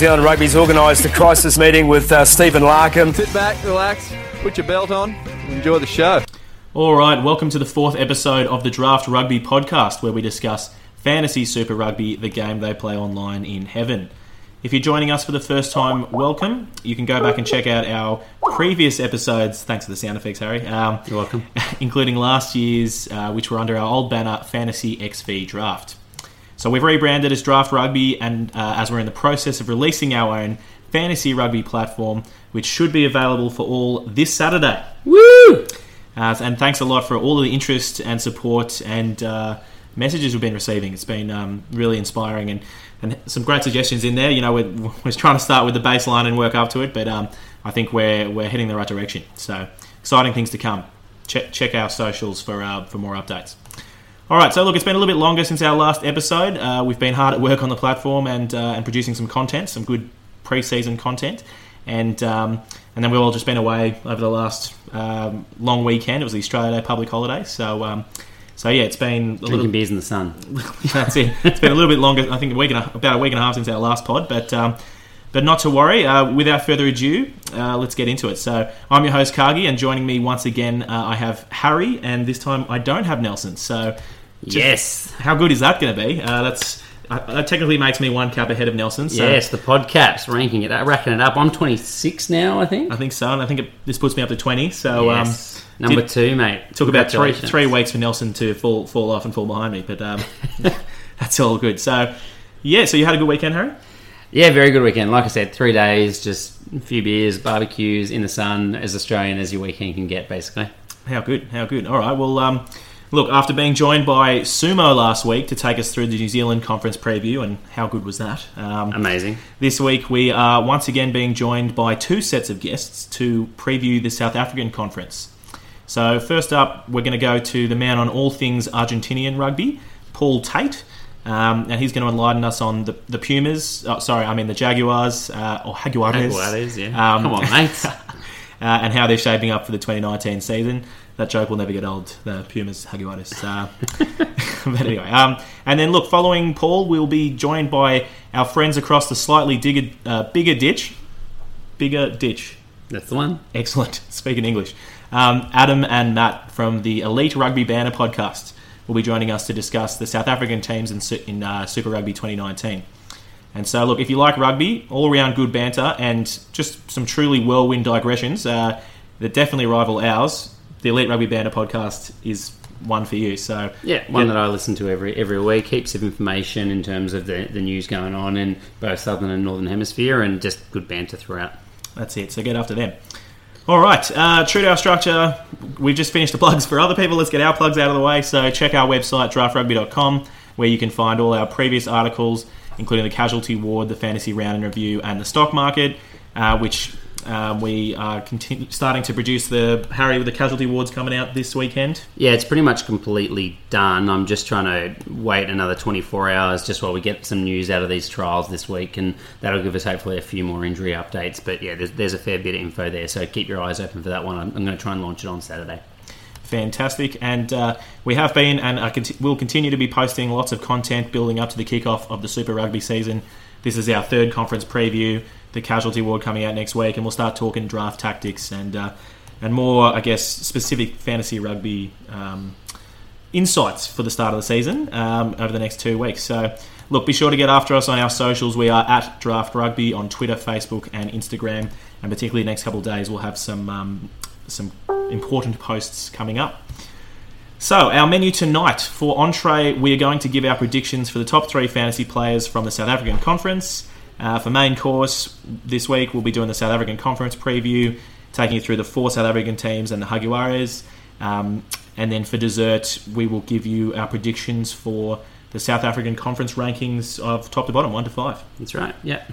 Zealand Rugby's organised a crisis meeting with uh, Stephen Larkham. Sit back, relax, put your belt on, enjoy the show. All right, welcome to the fourth episode of the Draft Rugby podcast, where we discuss fantasy Super Rugby, the game they play online in heaven. If you're joining us for the first time, welcome. You can go back and check out our previous episodes. Thanks for the sound effects, Harry. Um, You're welcome. including last year's, uh, which were under our old banner, Fantasy XV Draft. So we've rebranded as Draft Rugby, and uh, as we're in the process of releasing our own fantasy rugby platform, which should be available for all this Saturday. Woo! Uh, and thanks a lot for all of the interest and support and uh, messages we've been receiving. It's been um, really inspiring and, and some great suggestions in there. You know, we're, we're trying to start with the baseline and work up to it, but um, I think we're, we're heading the right direction. So exciting things to come. Check, check our socials for, uh, for more updates. All right, so look, it's been a little bit longer since our last episode. Uh, we've been hard at work on the platform and, uh, and producing some content, some good pre-season content, and um, and then we've all just been away over the last um, long weekend. It was the Australia Day public holiday, so um, so yeah, it's been a Drinking little. beers in the sun. That's it. It's been a little bit longer. I think a week and a, about a week and a half since our last pod, but. Um, but not to worry. Uh, without further ado, uh, let's get into it. So, I'm your host Cargie, and joining me once again, uh, I have Harry, and this time I don't have Nelson. So, just- Yes. how good is that going to be? Uh, that's uh, that technically makes me one cap ahead of Nelson. So Yes, the podcasts ranking it, racking it up. I'm 26 now, I think. I think so, and I think it, this puts me up to twenty. So yes. Number did- two, mate. um, took about three three weeks for Nelson to fall fall off and fall behind me, but um, that's all good. So yeah, so you had a good weekend, Harry. Yeah, very good weekend. Like I said, three days, just a few beers, barbecues in the sun, as Australian as your weekend can get, basically. How good, how good. All right, well, um, look, after being joined by Sumo last week to take us through the New Zealand conference preview, and how good was that? Um, Amazing. This week we are once again being joined by two sets of guests to preview the South African conference. So first up, we're going to go to the man on all things Argentinian rugby, Paul Tait, um, and he's going to enlighten us on the, the Pumas. Oh, sorry, I mean the Jaguars uh, or Jaguares. Jaguares, yeah. Um, Come on, mate. uh, and how they're shaping up for the 2019 season. That joke will never get old. The Pumas Jaguares. Uh, but anyway, um, and then look, following Paul, we'll be joined by our friends across the slightly digger, uh, bigger ditch, bigger ditch. That's the one. Excellent. Speaking English. Um, Adam and Matt from the Elite Rugby Banter podcast will be joining us to discuss the South African teams in, in uh, Super Rugby 2019. And so, look, if you like rugby, all around good banter, and just some truly whirlwind digressions uh, that definitely rival ours, the Elite Rugby Banter podcast is one for you. So, Yeah, one that I listen to every every week. Heaps of information in terms of the, the news going on in both southern and northern hemisphere, and just good banter throughout. That's it. So get after them. All right. Uh, true to our structure, we've just finished the plugs for other people. Let's get our plugs out of the way. So check our website, draftrugby.com, where you can find all our previous articles, including the casualty ward, the fantasy round and review, and the stock market, uh, which um, we are continu- starting to produce the Harry with the casualty wards coming out this weekend. Yeah, it's pretty much completely done. I'm just trying to wait another 24 hours just while we get some news out of these trials this week, and that'll give us hopefully a few more injury updates. But yeah, there's, there's a fair bit of info there, so keep your eyes open for that one. I'm, I'm going to try and launch it on Saturday. fantastic. And uh, we have been and conti- will continue to be posting lots of content building up to the kickoff of the Super Rugby season. This is our third conference preview. The Casualty Ward coming out next week, and we'll start talking draft tactics and uh, and more, I guess, specific fantasy rugby um, insights for the start of the season um, over the next two weeks. So, look, be sure to get after us on our socials. We are at Draft Rugby on Twitter, Facebook, and Instagram. And particularly next couple of days, we'll have some um, some important posts coming up. So, our menu tonight for entree, we are going to give our predictions for the top three fantasy players from the South African Conference. Uh, for main course, this week we'll be doing the South African Conference preview, taking you through the four South African teams and the Jaguares. Um, and then for dessert, we will give you our predictions for the South African Conference rankings of top to bottom, one to five. That's right. Yeah.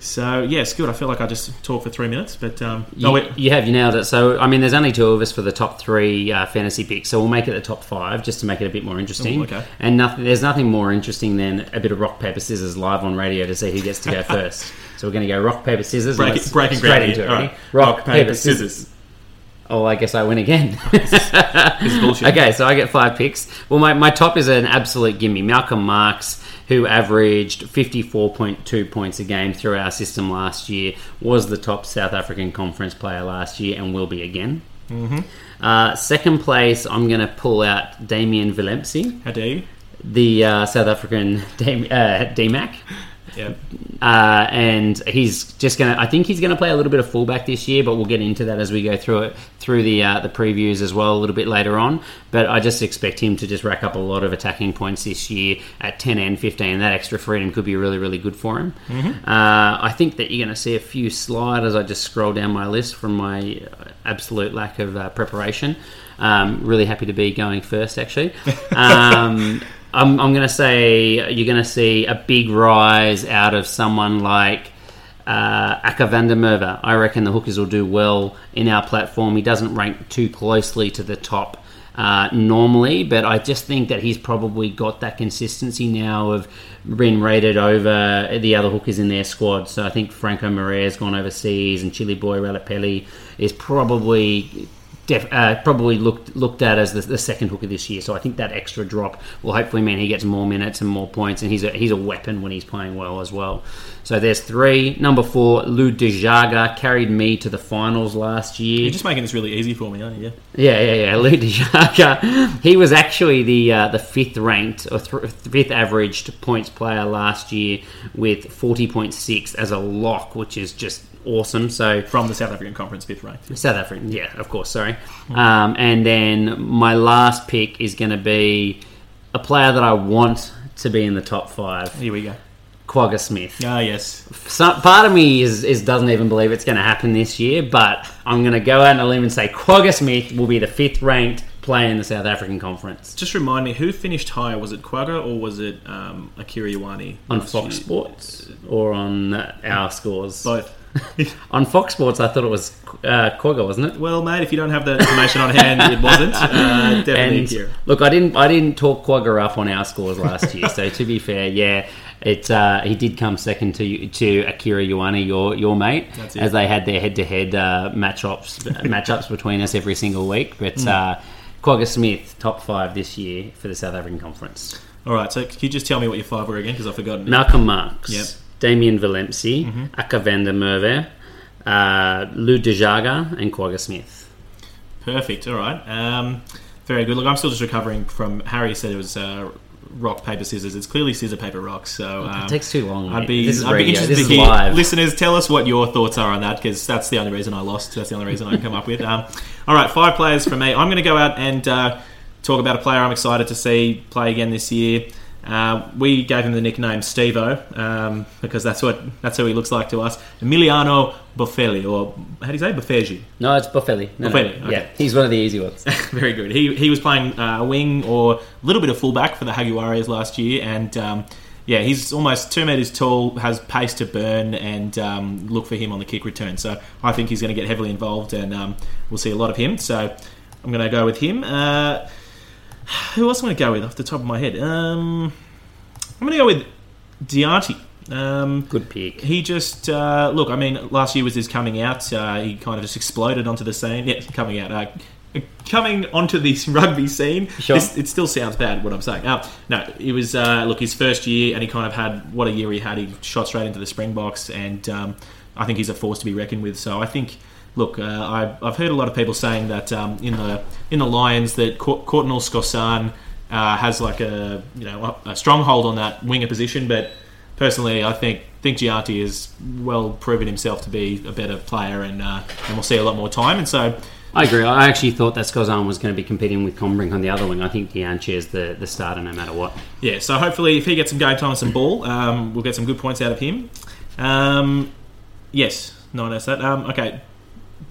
So, yes, good. I feel like I just talked for three minutes, but um, You, oh, wait. you have you nailed it. So I mean, there's only two of us for the top three uh, fantasy picks, so we'll make it the top five just to make it a bit more interesting. Ooh, okay. And nothing, there's nothing more interesting than a bit of rock paper scissors live on radio to see who gets to go first. So we're going to go rock paper scissors. Break- and let's breaking straight into it. Right. Rock, paper, scissors. Oh, I guess I win again. It's bullshit. okay, so I get five picks. Well, my, my top is an absolute gimme. Malcolm Marks, who averaged 54.2 points a game through our system last year, was the top South African Conference player last year and will be again. Mm-hmm. Uh, second place, I'm going to pull out Damian Willemse, How dare you? the uh, South African Dam- uh, DMAC. Yeah. Uh, and he's just gonna. I think he's gonna play a little bit of fullback this year, but we'll get into that as we go through it through the uh, the previews as well a little bit later on. But I just expect him to just rack up a lot of attacking points this year at ten and fifteen. That extra freedom could be really really good for him. Uh, I think that you're going to see a few slide as I just scroll down my list from my uh, absolute lack of uh, preparation. Um, really happy to be going first, actually. Um, I'm, I'm going to say you're going to see a big rise out of someone like uh, Akker van der Merwe. I reckon the hookers will do well in our platform. He doesn't rank too closely to the top uh, normally, but I just think that he's probably got that consistency now of being rated over the other hookers in their squad. So I think Franco Marais's gone overseas, and Chiliboy Ralepelle is probably def- uh, probably looked looked at as the, the second hooker this year. So I think that extra drop will hopefully mean he gets more minutes and more points, and he's a, he's a weapon when he's playing well as well. So there's three. Number four, Lou de Jager carried me to the finals last year. You're just making this really easy for me, aren't you? Yeah, yeah, yeah. Lou de Jager. He was actually the uh, the fifth ranked or th- fifth averaged points player last year with forty point six as a lock, which is just awesome. So From the South African Conference, fifth ranked. South African, yeah, of course. Sorry. Um, and then my last pick is going to be a player that I want to be in the top five, Here we go. Kwagga Smith. Ah, yes. Some, part of me is, is doesn't even believe it's going to happen this year, but I'm going to go out on a limb and say Kwagga Smith will be the fifth ranked player in the South African Conference Just remind me, who finished higher? Was it Kwagga or was it um, Akira Ioane? on last Fox year? Sports or on uh, our scores. Both. On Fox Sports, I thought it was uh, Kwagga, wasn't it? well, mate, if you don't have that information on hand, it wasn't. Uh, definitely And Akira. look, I didn't I didn't talk Kwagga up on our scores last year. so to be fair, yeah, it uh, he did come second to to Akira Ioane, your your mate, That's as they had their head to head matchups matchups between us every single week. But Hmm. uh, Kwagga Smith top five this year for the South African Conference. All right, so can you just tell me what your five were again? Because I've forgotten. Malcolm Marx, Yep. Damian Willemse, Mm-hmm. Akker van der Merwe, uh, Lou de Jager, and Kwagga Smith. Perfect. All right. Um, very good. Look, I'm still just recovering from. Harry said it was uh, rock paper scissors. It's clearly scissor paper rock. So um, it takes too long. I'd be, I'd be interested This to hear live. listeners. Tell us what your thoughts are on that because that's the only reason I lost. That's the only reason I can come up with. Um, all right, five players from me. I'm going to go out and uh, talk about a player I'm excited to see play again this year. Uh, we gave him the nickname Stevo um, because that's what that's who he looks like to us. Emiliano Boffelli, or how do you say Boffelli? No, it's Boffelli. No, no. Okay. Yeah, he's one of the easy ones. Very good. He he was playing uh, wing or a little bit of fullback for the Jaguares last year, and um, yeah, he's almost two meters tall, has pace to burn, and um, look for him on the kick return. So I think he's going to get heavily involved, and um, we'll see a lot of him. So I'm going to go with him. Uh, who else am I going to go with off the top of my head? Um, I'm going to go with Dyantyi. Um, Good pick. he just uh, look. I mean, last year was his coming out. Uh, he kind of just exploded onto the scene. Yeah, coming out. Uh, coming onto this rugby scene. Sure. This, it still sounds bad what I'm saying. Uh, no, it was uh, look his first year, and he kind of had what a year he had. He shot straight into the Springboks, and um, I think he's a force to be reckoned with. So I think. Look, uh, I, I've heard a lot of people saying that um, in the in the Lions that Cour- Courtnall Skosan uh, has like a you know a, stronghold on that winger position, but personally, I think think Dyantyi has well proven himself to be a better player, and uh, and we'll see a lot more time. And so, I agree. I actually thought that Skosan was going to be competing with Combrink on the other wing. I think Dyantyi is the, the starter no matter what. yeah, so hopefully, if he gets some game time and some ball, um, we'll get some good points out of him. Um, yes, no one knows that. Um, okay,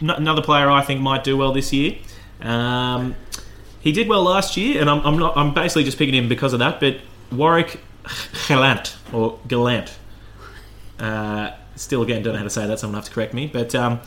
N- another player I think might do well this year. Um, he did well last year, and I'm, I'm not. I'm basically just picking him because of that. But Warrick Gelant or Gelant. Uh, still, again, don't know how to say that. Someone have to correct me. But um,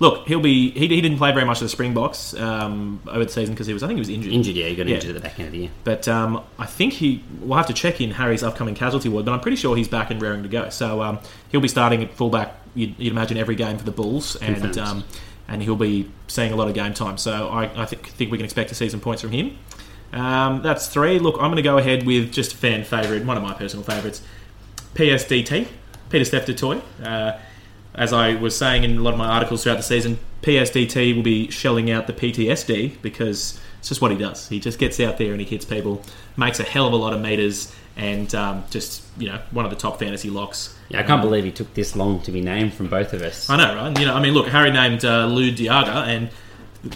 look, he'll be. He, he didn't play very much of the Springboks um, over the season because he was. I think he was injured. Injured, yeah, he got Yeah. injured at the back end of the year. But um, I think he. We'll have to check in Harry's upcoming casualty ward, but I'm pretty sure he's back and raring to go. So um, he'll be starting at fullback. You'd, you'd imagine every game for the Bulls, and um, and he'll be seeing a lot of game time. So I, I think, think we can expect to see some points from him. Um, that's three. Look, I'm going to go ahead with just a fan favourite, one of my personal favourites, PSDT, Pieter-Steph du Toit. Uh, as I was saying in a lot of my articles throughout the season, PSDT will be shelling out the PTSD because it's just what he does. He just gets out there and he hits people, makes a hell of a lot of meters, and um, just you know one of the top fantasy locks. Yeah, I can't believe he took this long to be named from both of us. I know, right? You know, I mean, look, Harry named uh, Lou de Jager, and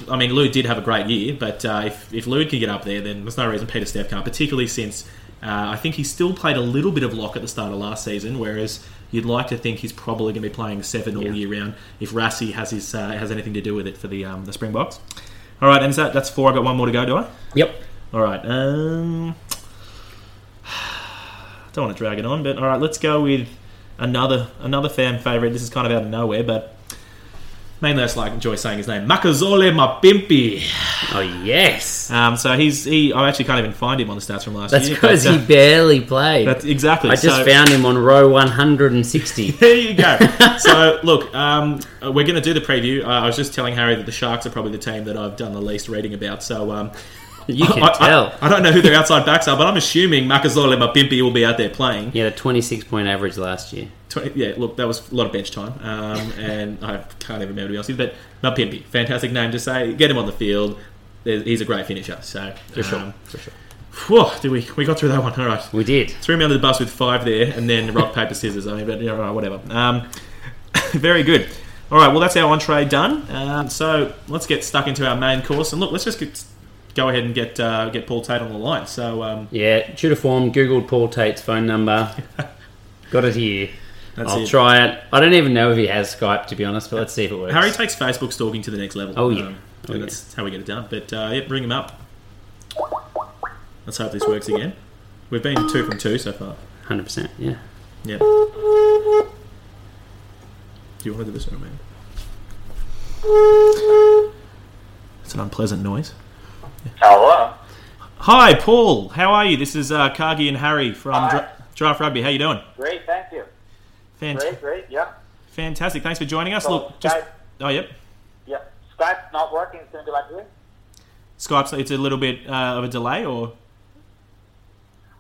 I mean, Lou did have a great year, but uh, if if Lou can get up there, then there's no reason Pieter-Steph can't. Particularly since uh, I think he still played a little bit of lock at the start of last season, whereas you'd like to think he's probably going to be playing seven all Yeah. year round if Rassie has his uh, has anything to do with it for the um, the Springboks. All right, and so that's four. I've got one more to go, do I? Yep. All right. Um, don't want to drag it on, but all right, let's go with another another fan favorite. This is kind of out of nowhere, but mainly I just like enjoy saying his name, Makazole Mapimpi. Oh yes. Um, so he's he. I actually can't even find him on the stats from last That's year. because but, he uh, barely played. That's exactly. I just so, found him on row 160. There you go. so, look, um, we're going to do the preview. Uh, I was just telling Harry that the Sharks are probably the team that I've done the least reading about. So, um, You can I, I- tell. I, don't know who their outside backs are, but I'm assuming Makazola Makazole Mapimpi will be out there playing. Yeah, had a 26 point average last year. 20, yeah, look, that was a lot of bench time, um, and I can't even remember to be honest with you. But Mapimpi, fantastic name to say. Get him on the field. He's a great finisher. So, For sure. um, For sure. whew, did we we got through that one? All right. We did. Threw me under the bus with five there, and then rock paper scissors. I mean, but you know, whatever. Um, very good. All right, well that's our entree done. Um, so let's get stuck into our main course, and look, let's just get, go ahead and get uh, get Paul Tait on the line. So um, Yeah, true to form, Googled Paul Tait's phone number. Got it here. That's I'll it. try it. I don't even know if he has Skype, to be honest, but let's see if it works. Harry takes Facebook stalking to the next level. Oh, yeah. Um, Oh, and that's how we get it done. But uh, yeah, bring him up. Let's hope this works again. We've been two from two so far. 100%, yeah. Yeah. Do you want to do this or man? It's an unpleasant noise. Hello. Hi, Paul. How are you? This is uh, Cargie and Harry from. Dra- Draft Rugby. How you doing? Great, thank you. Fant- Great, great, yeah. Fantastic. Thanks for joining us. So, Look, just oh yep. yeah. Skype's not working, it's going to be like this. Skype's it's a little bit uh, of a delay, or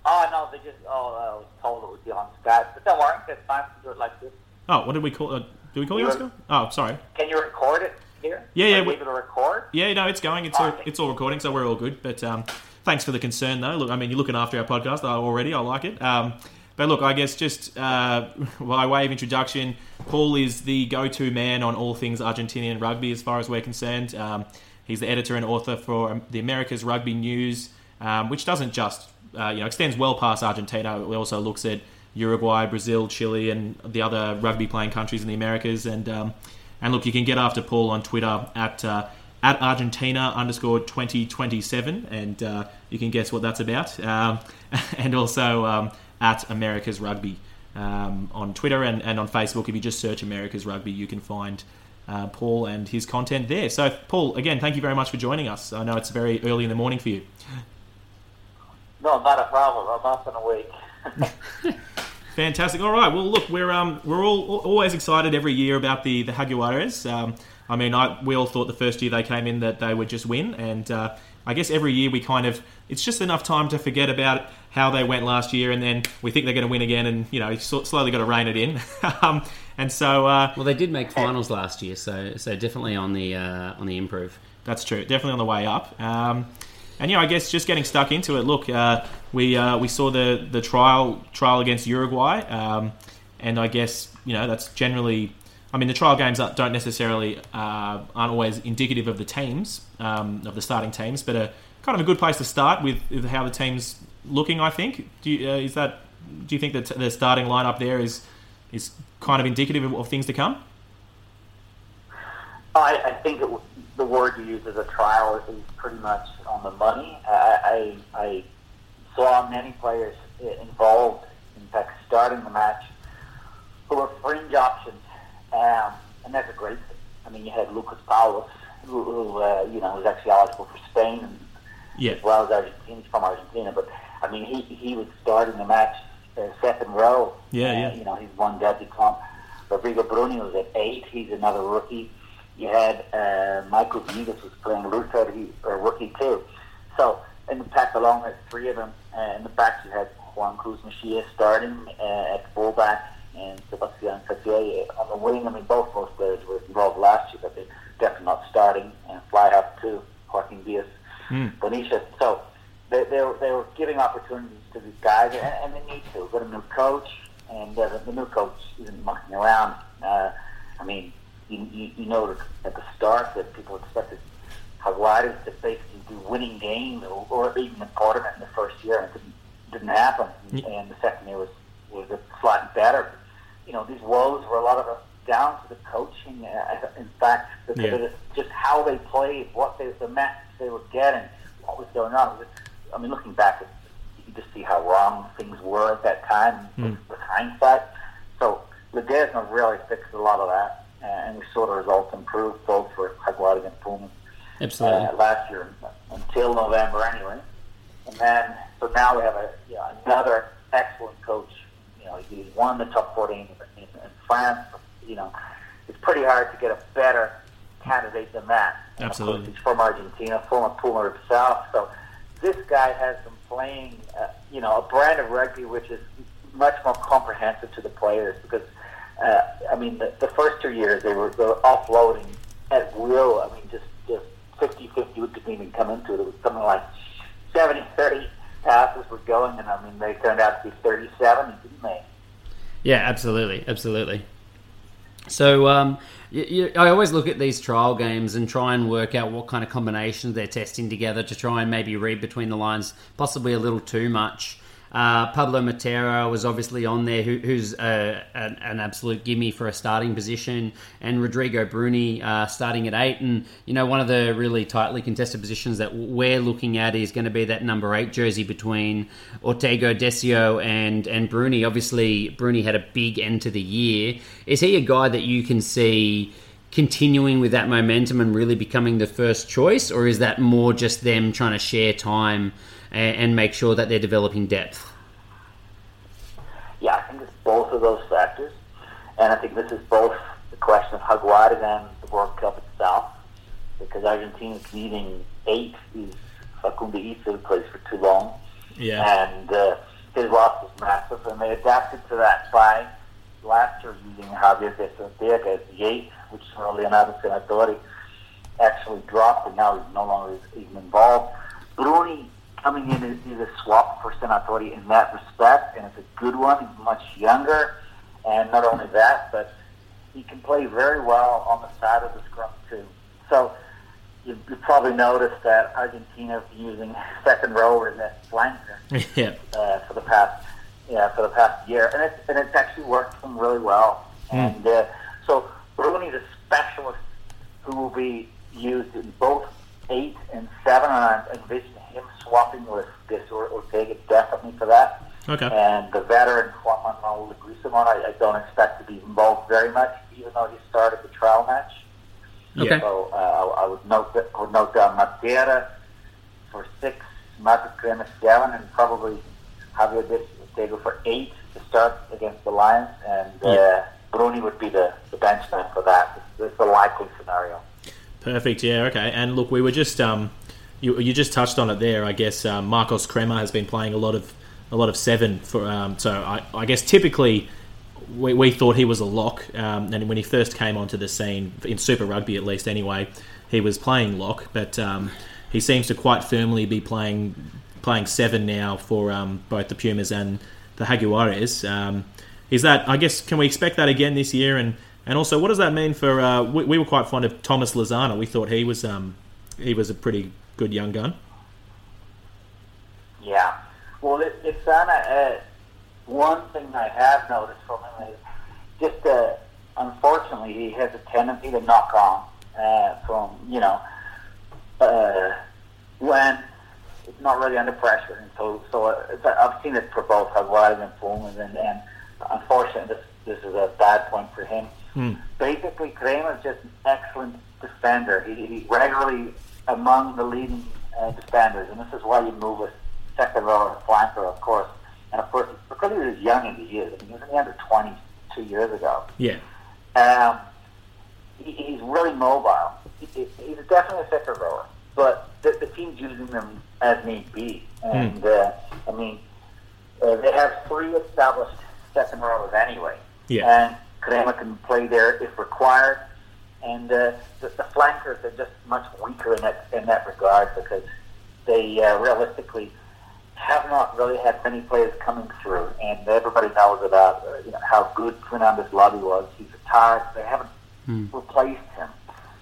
Oh, no, they just, oh, I was told it would be on Skype. But don't worry, it's fine to do it like this. oh, what did we call? Uh, do we call you on You're- Skype? Oh, sorry. Can you record it here? Yeah, yeah, we- able to record? Yeah, no, it's going. It's all, it's all recording, so we're all good. But um, thanks for the concern, though. Look, I mean, you're looking after our podcast already. I like it. Um, but look, I guess just uh, by way of introduction, Paul is the go-to man on all things Argentinian rugby, as far as we're concerned. Um, he's the editor and author for um, the America's Rugby News, um, which doesn't just uh, you know extends well past Argentina. It also looks at Uruguay, Brazil, Chile, and the other rugby-playing countries in the Americas. And um, and look, you can get after Paul on Twitter at uh, at Argentina underscore twenty twenty seven, and uh, you can guess what that's about. Um, and also um, at America's Rugby um, on Twitter and, and on Facebook. If you just search America's Rugby, you can find. Uh, Paul and his content there. So, Paul, again, thank you very much for joining us. I know it's very early in the morning for you. No, not a problem. I'm up a awake. Fantastic. All right. Well, look, we're um, we're all always excited every year about the the Jaguares. Um, I mean, I, we all thought the first year they came in that they would just win, and uh, I guess every year we kind of it's just enough time to forget about how they went last year, and then we think they're going to win again, and you know, slowly got to rein it in. um, and so uh, Well, they did make finals last year, so so definitely on the uh, on the improve. That's true. Definitely on the way up. Um, and yeah, I guess just getting stuck into it. Look, uh, we uh, we saw the the trial trial against Uruguay, um, and I guess you know that's generally. I mean, the trial games don't necessarily uh, aren't always indicative of the teams um, of the starting teams, but a kind of a good place to start with, how the teams looking. I think. Do you, uh, is that? Do you think that the starting lineup there is is kind of indicative of, of things to come? I, I think it, the word you use as a trial is pretty much on the money. I, I, I saw many players involved, in fact, starting the match, who were fringe options, um, and that's a great thing. I mean, you had Lucas Paulos, who, who uh, you know was actually eligible for Spain, and Yeah. as well as Argentina, he's from Argentina. But I mean, he he was starting the match uh, second row. Yeah, Uh, yeah. You know, he's one debutante. Rodrigo Bruni was at eight. He's another rookie. You had uh, Mayco Vivas was playing Luther, he a rookie too. So in the pack along with three of them. Uh, in the back you had Juan Cruz Mejia starting uh, at fullback and Sebastian Cartier on the wing. I mean, both those players were involved last year, but they're definitely not starting. And fly half too, Joaquin Diaz, Mm. Bonilla. So they, they, were, they were giving opportunities to these guys, and, and they need to. We've got a new coach, and uh, the, the new coach isn't mucking around. Uh, I mean, you, you, you know at the start that people expected Jaguares to basically do winning games or, or even a part of it in the first year, and it didn't, didn't happen. And the second year was was a slightly better. You know, these woes were a lot of it down to the coaching. Uh, in fact, because Yeah. of just how they played, what they, the message they were getting, what was going on. Was- I mean, looking back, you can just see how wrong things were at that time with, with hindsight. So Ledesma really fixed a lot of that, and we saw the results improve both for Jaguares and Pumas Absolutely. uh, last year until November anyway. And then, so now we have a you know, another excellent coach. You know, he won the top 14 in, in, France. You know, it's pretty hard to get a better candidate than that. Absolutely. he's from Argentina, former Puma himself. So this guy has been playing, uh, you know, a brand of rugby which is much more comprehensive to the players because, uh, I mean, the, the first two years they were, they were offloading at will. I mean, just 50-50 we couldn't even come into it. It was something like 70-30 passes were going, and I mean, they turned out to be 37, didn't they? Yeah, absolutely, absolutely. So, um, you, you, I always look at these trial games and try and work out what kind of combinations they're testing together to try and maybe read between the lines, possibly a little too much. Uh, Pablo Matera was obviously on there, who, who's uh, an, an absolute gimme for a starting position, and Rodrigo Bruni uh, starting at eight. And you know, one of the really tightly contested positions that we're looking at is going to be that number eight jersey between Ortega Desio and and Bruni. Obviously, Bruni had a big end to the year. Is he a guy that you can see? Continuing with that momentum and really becoming the first choice, or is that more just them trying to share time and, and make sure that they're developing depth? Yeah, I think it's both of those factors. And I think this is both the question of how Jaguares and the World Cup itself. Because Argentina's leading eight is Facundo Isa, who plays for Toulon. Yeah. And uh, his loss was massive. And they adapted to that by last year using Javier de Santiago as the eight, which is where Leonardo Senatore actually dropped, and now he's no longer even involved. Bruni coming in is, is a swap for Senatore in that respect, and it's a good one. He's much younger, and not only that, but he can play very well on the side of the scrum too. So you, you probably noticed that Argentina is using second rowers at flanker yeah. uh, for the past yeah for the past year, and it's and it's actually worked for them really well. And uh, so Bruni's a specialist who will be used in both eight and seven, and I envision him swapping with this or Ortega definitely for that. Okay. And the veteran Juan Manuel Leguizamon, I, I don't expect to be involved very much, even though he started the trial match. Okay. So uh, I, I would note that, I would note down Matera for six, Marcos Kremer seven, and probably Javier Diego for eight to start against the Lions, and uh, Bruni would be the, the benchman for that. This is the likely scenario. Perfect. Yeah. Okay. And look, we were just um, you you just touched on it there. I guess um, Marcos Kremer has been playing a lot of a lot of seven for. Um, so I, I guess typically we, we thought he was a lock, um, and when he first came onto the scene in Super Rugby, at least anyway, he was playing lock. But um, he seems to quite firmly be playing playing seven now for um, both the Pumas and the Jaguares. Is that I guess can we expect that again this year? And and also, what does that mean for? Uh, we, we were quite fond of Thomas Lezana. We thought he was he was a pretty good young gun. Yeah. Well, it, it's on a, uh, one thing I have noticed from him is just uh, unfortunately he has a tendency to knock on uh, from you know uh, when it's not really under pressure, and so so uh, I've seen it for both Jaguares and Pumas, and, and unfortunately this this is a bad point for him. Basically, Kremer is just an excellent defender. He, he regularly among the leading uh, defenders, and this is why you move a second row and flanker, of course. And of course, because he was young in the years, I mean, he was only under twenty two years ago. Yeah. Um, he, he's really mobile. He, he's definitely a second rower, but the, the team's using them as need be. And uh, I mean, uh, they have three established second rowers anyway. Yeah. And Kremer can play there if required. And uh, the, the flankers are just much weaker in that in that regard because they uh, realistically have not really had many players coming through, and everybody knows about uh, you know, how good Fernandez Lobbe was. He's retired. They haven't replaced him.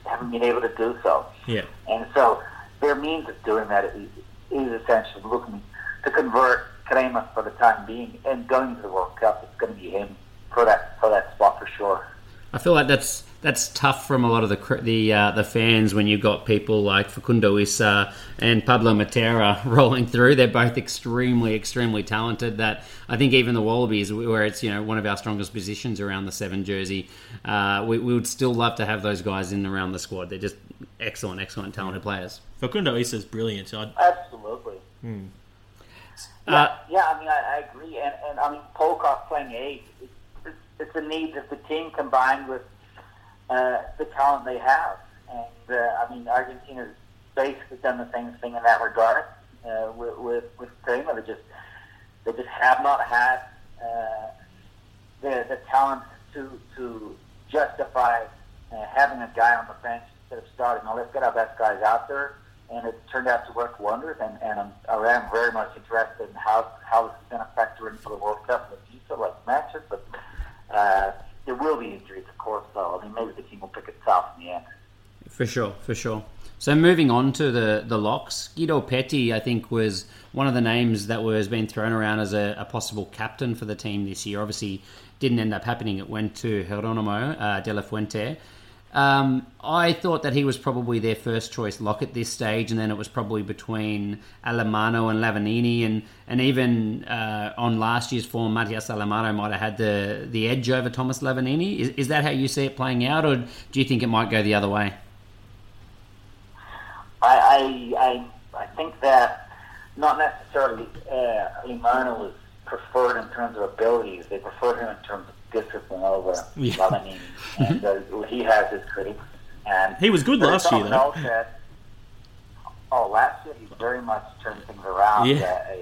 They haven't been able to do so. Yeah. And so their means of doing that is, is essentially looking to convert Kremer for the time being, and going to the World Cup, it's going to be him for that for that spot for sure. I feel like that's that's tough from a lot of the the uh, the fans when you've got people like Facundo Isa and Pablo Matera rolling through. They're both extremely extremely talented. That I think even the Wallabies, where it's you know one of our strongest positions around the seven jersey, uh, we, we would still love to have those guys in around the squad. They're just excellent, excellent, talented players. Facundo is brilliant. I, Absolutely. Yeah, Uh, yeah, I mean, I, I agree, and, and I mean, Polkoff playing eight, it's, it's, it's a need of the team combined with uh, the talent they have, and uh, I mean, Argentina's basically done the same thing in that regard uh, with with with. They just they just have not had uh, the the talent to to justify uh, having a guy on the bench instead of starting. Now let's get our best guys out there, and it turned out to work wonders. And, and I'm, I am very much interested in how how this is going to factor in for the World Cup in the future, like matches. But uh, there will be injuries, of course. Though I mean, maybe the team will pick itself in the end. For sure, for sure. So moving on to the the locks, Guido Petti, I think, was one of the names that was being thrown around as a, a possible captain for the team this year. Obviously, didn't end up happening. It went to Geronimo uh, de la Fuente. Um, I thought that he was probably their first choice lock at this stage, and then it was probably between Alemanno and Lavanini, and and even uh, on last year's form, Matias Alemanno might have had the the edge over Thomas Lavanini. Is, is that how you see it playing out, or do you think it might go the other way? I, I, I, I think that not necessarily uh, was preferred in terms of abilities. They preferred him in terms of discipline over Yeah. And uh, he has his critics. And He was good last year, though. that- oh, last year he very much turned things around. Yeah. Uh,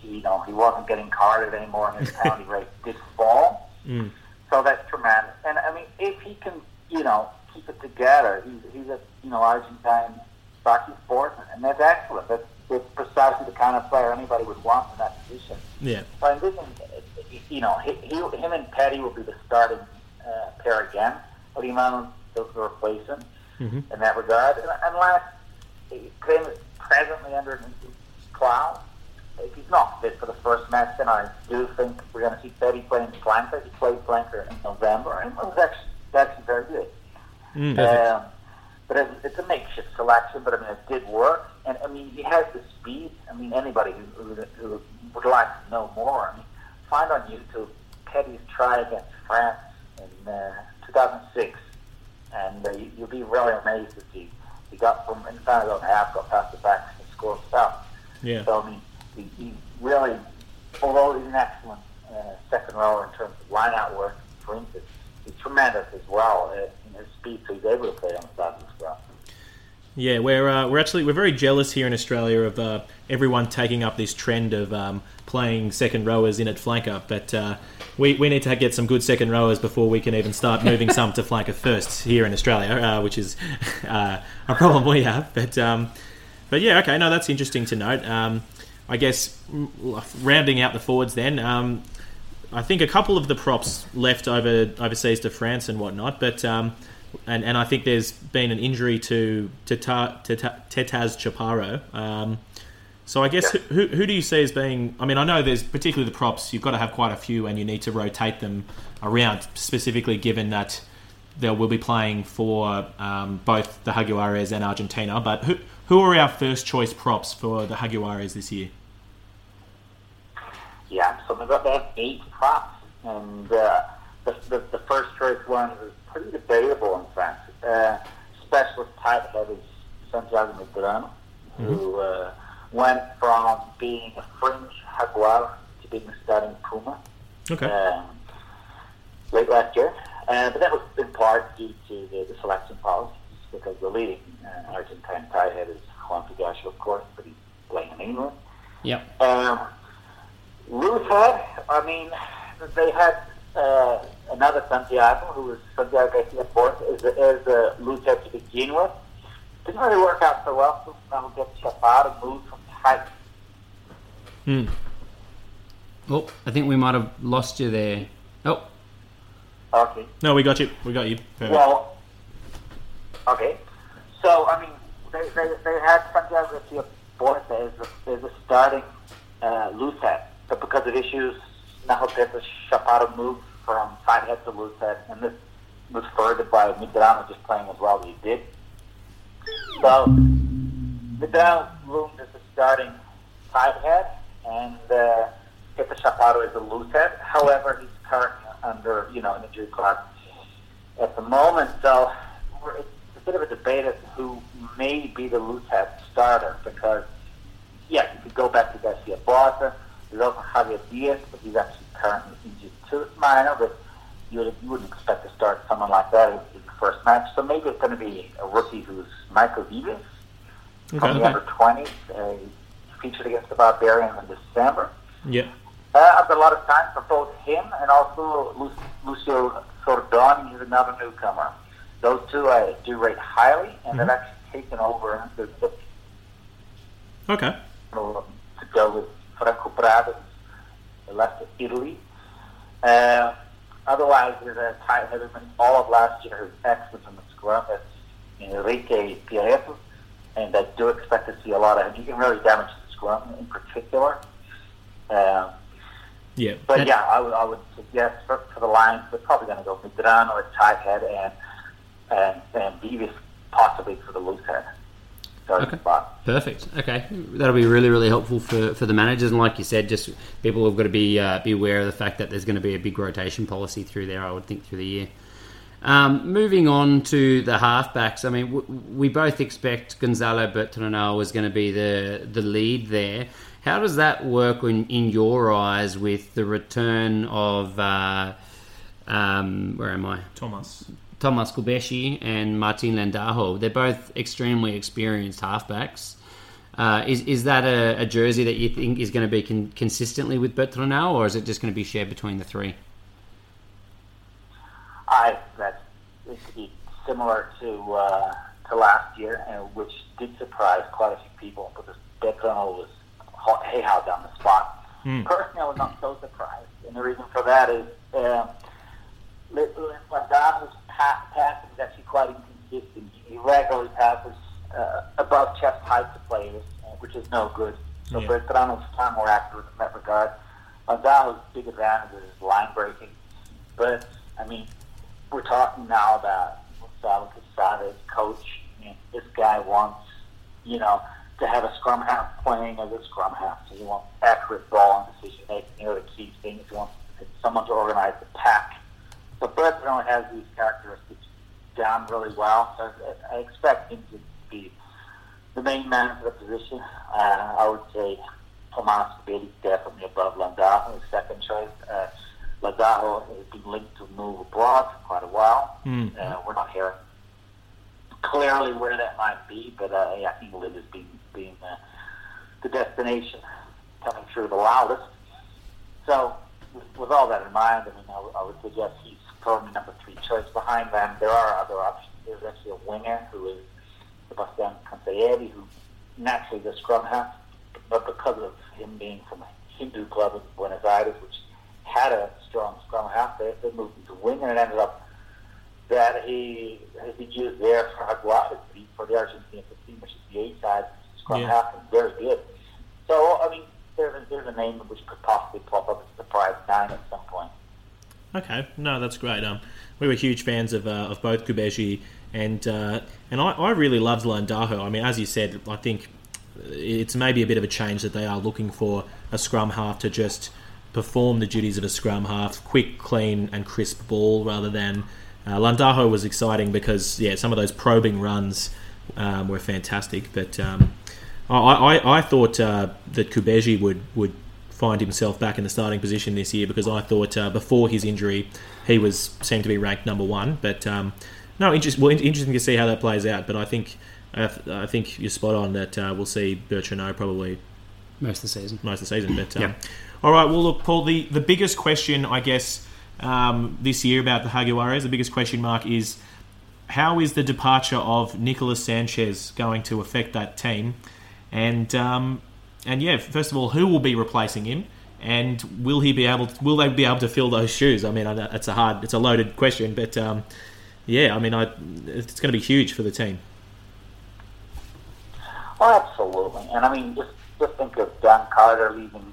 he, you know, he wasn't getting carded anymore, and his penalty rate did fall. Mm. So that's tremendous. And I mean, if he can, you know, keep it together, he's, he's a, you know, Argentine hockey sportsman, and that's excellent. That's, that's precisely the kind of player anybody would want in that position. yeah. So I envision, uh, you know, he, he, him and Petti will be the starting uh, pair again. Limano will replace him in that regard. And, unless Crane is presently under cloud, if he's not fit for the first match, then I do think we're going to see Petti playing flanker. He played flanker in November, and it was actually, actually very good. Mm. Um, but it, it's a makeshift selection, but I mean, it did work. And I mean, he has the speed. I mean, anybody who, who, who would like to know more, I mean, find on YouTube Teddy's try against France in uh, 2006, and uh, you, you'll be really amazed to see he got from inside of half, got past the back, and scored stuff. Yeah. So I mean, he, he really, although he's an excellent uh, second rower in terms of line-out work, for instance, he's tremendous as well uh, in his speed, so he's able to play on the side as well. Yeah, we're uh, we're actually we're very jealous here in Australia of uh, everyone taking up this trend of um, playing second rowers in at flanker, but uh, we, we need to get some good second rowers before we can even start moving some to flanker first here in Australia, uh, which is uh, a problem we have. But um, but yeah, okay, no, that's interesting to note. Um, I guess rounding out the forwards then. Um, I think a couple of the props left over overseas to France and whatnot, but um, and and I think there's been an injury to to, Ta, to Ta, Chaparro. Um, so I guess Yeah. who, who do you see as being? I mean, I know there's particularly the props. You've got to have quite a few, and you need to rotate them around. Specifically, given that they will be playing for um, both the Jaguares and Argentina. But who who are our first choice props for the Jaguares this year? Yeah, so they've got they have eight props, and uh, the, the the first choice one is pretty debatable in France. Uh, specialist type that is Santiago Medrano, who uh, went from being a fringe Jaguar to being a starting Puma Okay. um, late last year. Uh, but that was in part due to the, the selection policies, because the leading uh, Argentine tight head is Juan Figallo, of course, but he's playing in England. Yep. Um, loose head, I mean, they had uh, another Santiago, who was Santiago Garcia Botta, is, is a loose to begin with. Didn't really work out so well, so now we get Chaparro moved from tight. Hmm. Oh, I think we might have lost you there. Oh, Okay. No, we got you. We got you. Perfect. Well, okay. So, I mean, they, they, they had Santiago Garcia Botta as a, as a starting uh, loose head, but because of issues, now Pepe Chaparro moved from tight head to loose head, and this was furthered by Medrano just playing as well as he did. So, Medrano loomed as a starting tight head, and uh, Pepe Chaparro is a loose head. However, he's currently under, you know, an injury clock at the moment. So it's a bit of a debate as to who may be the loose head starter because, yeah, you could go back to Garcia Botta. Also Javier Diaz, but he's actually currently injured too. It's minor, but you, would, you wouldn't expect to start someone like that in, in the first match. So maybe it's going to be a rookie who's Mayco Vivas from the under 20s. Uh, featured against the Barbarians in December. Yeah. Uh, I've got a lot of time for both him and also Lu- Lucio Sordoni. He's another newcomer. Those two I do rate highly, and they've actually taken over the, the Okay. to go with Franco Prado, who left to Italy. Uh, otherwise, there's a tight headerman all of last year who's excellent in the scrum. That's Enrique Pieretto, and I do expect to see a lot of him. He can really damage the scrum in particular. Um, Yeah. but And- yeah, I would, I would suggest for, for the Lions, they're probably going to go Medrano at tight head and and and Beavis possibly for the loose head. Starting Okay. spot. perfect. Okay, that'll be really, really helpful for, for the managers. And like you said, just people have got to be uh, be aware of the fact that there's going to be a big rotation policy through there. I would think through the year. Um, moving on to the halfbacks, I mean, w- we both expect Gonzalo Bertranou is going to be the the lead there. How does that work in, in your eyes with the return of uh, um, where am I? Thomas. Thomas Cubelli and Martin Landajo. They're both extremely experienced halfbacks. Uh, is is that a, a jersey that you think is going to be con- consistently with Bertranou, or is it just going to be shared between the three? I that it could be similar to uh, to last year, and which did surprise quite a few people because Beckham was ho- hey how down the spot. Personally, I was not so surprised, and the reason for that is um, Ladamo's pa- passing is actually quite inconsistent. He regularly passes uh, above chest height to players, which is no good. So Yeah. Is far more accurate in that regard. Ladamo's big advantage is line breaking, but I mean, we're talking now about Gonzalo Quesada's coach. I this guy wants, you know, to have a scrum half playing as a scrum half. So he wants accurate ball and decision making. You know, the key things. He wants someone to organize the pack. So Bertranou has these characteristics down really well. So I I expect him to be the main man for the position. Uh, I would say Tomas Bailey definitely above Landajo, his second choice. Uh, Landajo has been linked to move abroad for quite a while. Mm. Uh, we're not hearing clearly where that might be, but uh, yeah, I think has been, been uh, the destination coming through the loudest. So, with, with all that in mind, I mean, I, would- I would suggest he's probably number three choice. Behind them, there are other options. There's actually a winger who is Sebastian Cancelliere, who naturally is a scrum half, but because of him being from a Hindu club in Buenos Aires, which had a strong scrum half, they, they moved him to winger and it ended up that he has been used there for Aguada for the Argentine team, which is the A side scrum Yeah. half, and very good. So, I mean, there's a, there's a name which could possibly pop up as the surprise nine at some point. Okay, no, that's great. Um, we were huge fans of, uh, of both Cubelli and uh, and I, I really loved Landajo. I mean, as you said, I think it's maybe a bit of a change that they are looking for a scrum half to just perform the duties of a scrum half, quick, clean, and crisp ball rather than. Uh, Landajo was exciting because yeah, some of those probing runs um, were fantastic, but um, I, I, I thought uh, that Cubelli would would find himself back in the starting position this year because I thought uh, before his injury he was seemed to be ranked number one. But um, no, interest, well, interesting to see how that plays out. But I think I, I think you're spot on that uh, we'll see Bertranou probably most of the season. most of the season. But um, Yeah. All right, well, look, Paul. The the biggest question, I guess, um, this year about the Jaguares, the biggest question mark is how is the departure of Nicolas Sanchez going to affect that team? And um, and yeah, first of all, who will be replacing him? And will he be able? To, will they be able to fill those shoes? I mean, it's a hard, it's a loaded question, but um, yeah, I mean, I, it's going to be huge for the team. Oh, absolutely. And I mean, just just think of Dan Carter leaving,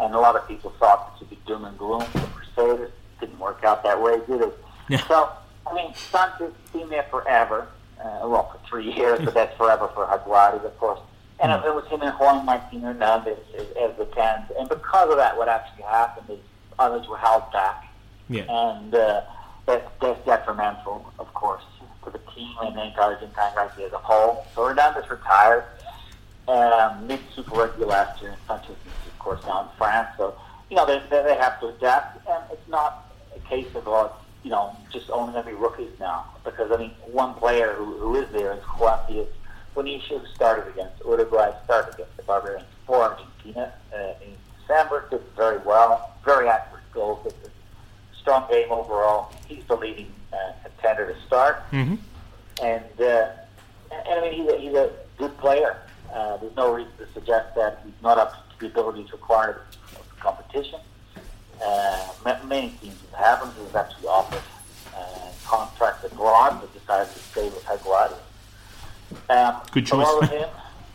and a lot of people thought this would be doom and gloom for the Crusaders. Didn't work out that way, did it? Yeah. So, I mean, Sanchez been there forever. Uh, well, for three years, but that's forever for Jaguares, of course. And it was him and Juan Martin Hernandez as, as the cans. And because of that, what actually happened is others were held back Yeah, and uh, that's, that's detrimental, of course, to the team and the Argentine rugby as a whole. So Hernandez retired um, mid Super Rugby last year, and Sanchez of course, now in France. So, you know, they, they, have to adapt, and it's not a case of, uh, you know, just only going to be rookies now. Because, I mean, one player who, who is there is Diaz who started against Uruguay, started against the Barbarians for Argentina uh, in December, did very well, very accurate goal kicker strong game overall. He's the leading uh, contender to start, mm-hmm. and uh, and I mean he's a, he's a good player. Uh, there's no reason to suggest that he's not up to the ability to acquire the competition. Uh, many teams have him. He was actually offered uh, contract abroad, but decided to stay with Jaguares. Um, Good choice. him,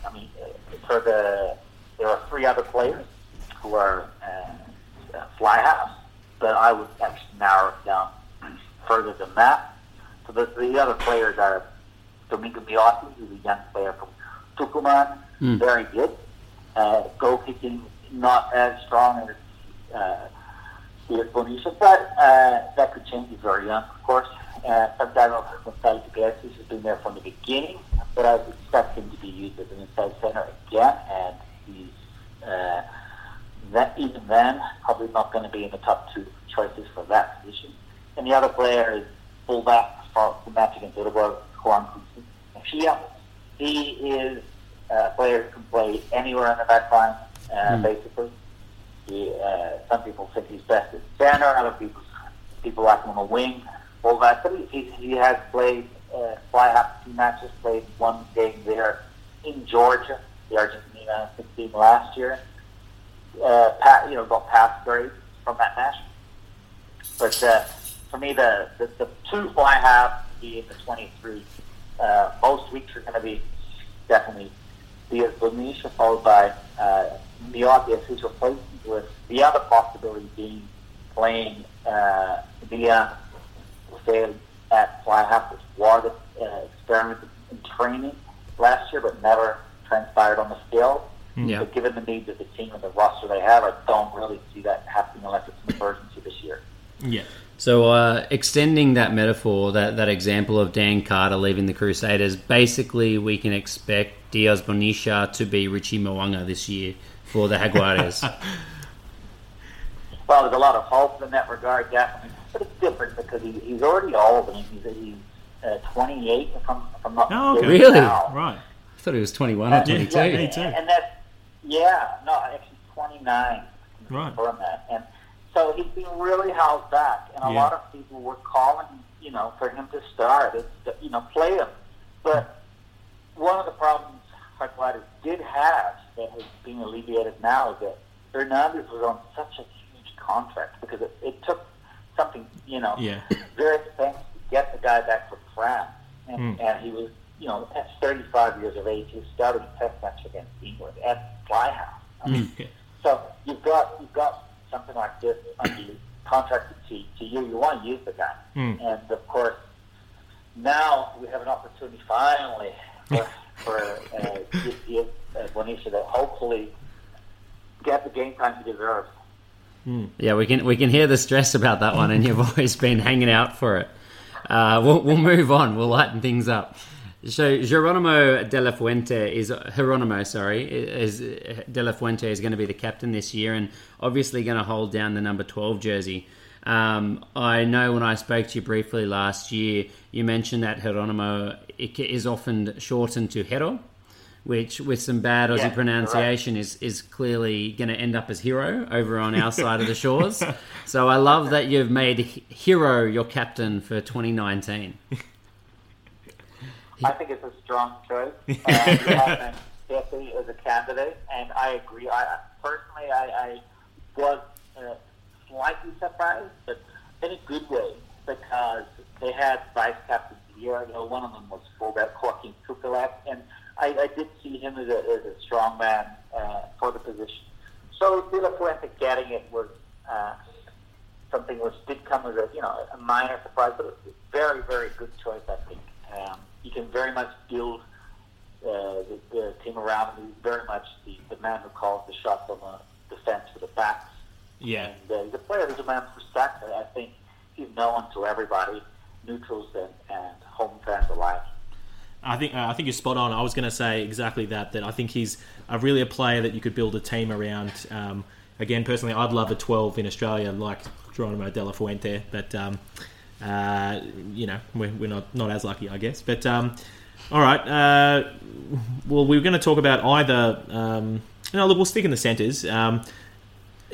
I mean, uh, for the there are three other players who are uh, uh, fly halves, but I would actually narrow it down further than that. So the, the other players are Domingo Miotti, who's a young player from Tucumán, very good. Uh, goal kicking not as strong as uh, Diaz Bonilla, but uh, that could change. He's very young, of course. Uh, Santiago Gonzalez Garces has been there from the beginning, but I would expect him to be used as an inside center again, and he's uh, that even then probably not going to be in the top two choices for that position. And the other player is fullback for the match against Uruguay, Juan Mejia. He is a player who can play anywhere on the back line, uh, basically. He, uh, some people think he's best at center, other people people like him on the wing, all that. But he, he, has played uh, fly half two matches, played one game there in Georgia, the Argentina team last year. Uh, pa you know, got pass grades from that match. But uh, for me, the, the, the two fly half being the 23, uh, most weeks are going to be definitely Bonilla, followed by uh, as his replacement, with the other possibility being playing uh, via failed at fly half, which was uh, experiment in training last year, but never transpired on the field. Yeah. But given the needs of the team and the roster they have, I don't really see that happening unless it's an emergency this year. yeah. So, uh, extending that metaphor, that, that example of Dan Carter leaving the Crusaders, basically we can expect Diaz Bonilla to be Richie Mo'unga this year for the Jaguares. Well, there's a lot of hope in that regard, definitely. But it's different because he, he's already old. I mean, he's, he's uh, 28, if I'm, if I'm not Oh, okay. Really? now. Right. I thought he was 21 or Uh, 22. yeah, me too. And that's, yeah, no, actually 29. Right. Confirm that. And so he's been really held back. And a Yeah. lot of people were calling, you know, for him to start, it's, you know, play him. But one of the problems Jaguares did have that has been alleviated now is that Hernandez was on such a huge contract because it, it took something, you know, Yeah. very expensive to get the guy back from France. And, Mm. and he was, you know, at 35 years of age, he was starting a test match against England at Fly House. I mean, Yeah. so you've got you've got something like this under contracted to, to you. You want to use the guy, Mm. and of course, now we have an opportunity finally for, for uh, give, give uh, Bonilla to hopefully get the game time he deserves. Yeah, we can we can hear the stress about that one, and you've always been hanging out for it. Uh, we'll, we'll move on. We'll lighten things up. So Geronimo De La Fuente is Geronimo, sorry, is De La Fuente is going to be the captain this year, and obviously going to hold down the number twelve jersey. Um, I know when I spoke to you briefly last year, you mentioned that Geronimo is often shortened to Hero, which with some bad Aussie yeah, pronunciation right. is, is clearly going to end up as Hero over on our side of the shores. So I love that you've made Hero your captain for 2019. I think it's a strong choice. Uh, Jesse is a candidate, and I agree. I personally, I, I was uh, slightly surprised, but in a good way, because they had vice captains here. You know, one of them was fullback Joaquin Tuculet, and I, I did see him as a, as a strong man uh, for the position. So De La Fuente getting it was uh, something which did come as a you know a minor surprise, but a very very good choice I think. Um, you can very much build uh, the, the team around him. He's very much the, the man who calls the shots on the defense for the backs. Yeah. And uh, he's a player who's a man for respect. I think he's known to everybody, neutrals and, and home fans alike. I think uh, I think you're spot on. I was going to say exactly that. That I think he's a really a player that you could build a team around. Um, again, personally, I'd love a 12 in Australia like Geronimo De La Fuente, but um, uh, you know we're, we're, not not as lucky, I guess. But um, all right, uh, well, we are going to talk about either. Um, no, look, we'll stick in the centres. Um,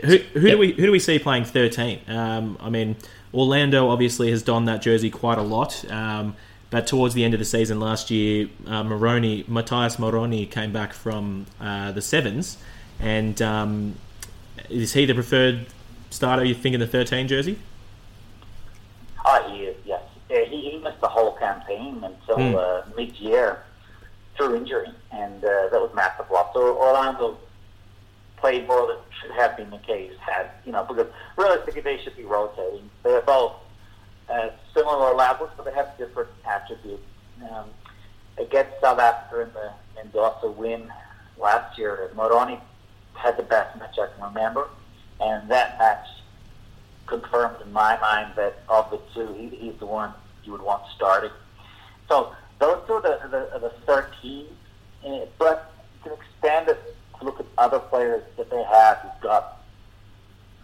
who, who yep. do we who do we see playing 13? Um, I mean, Orlando obviously has donned that jersey quite a lot. Um, but towards the end of the season last year, uh, Moroni, Matthias Moroni came back from uh, the sevens, and um, is he the preferred starter? You think in the 13 jersey? Oh, he is. Yes, he, he missed the whole campaign until mm. uh, mid-year through injury, and uh, that was massive loss. So Orlando played more than should have been the case had you know because realistically they should be rotating. They're both uh, similar levels, but they have different attributes. Um, against South Africa in the Mendoza win last year, Moroni had the best match I can remember, and that match confirmed in my mind that of the two, he, he's the one you would want starting. So those two are the, the, the 13, uh, but you can expand it to look at other players that they have. You've got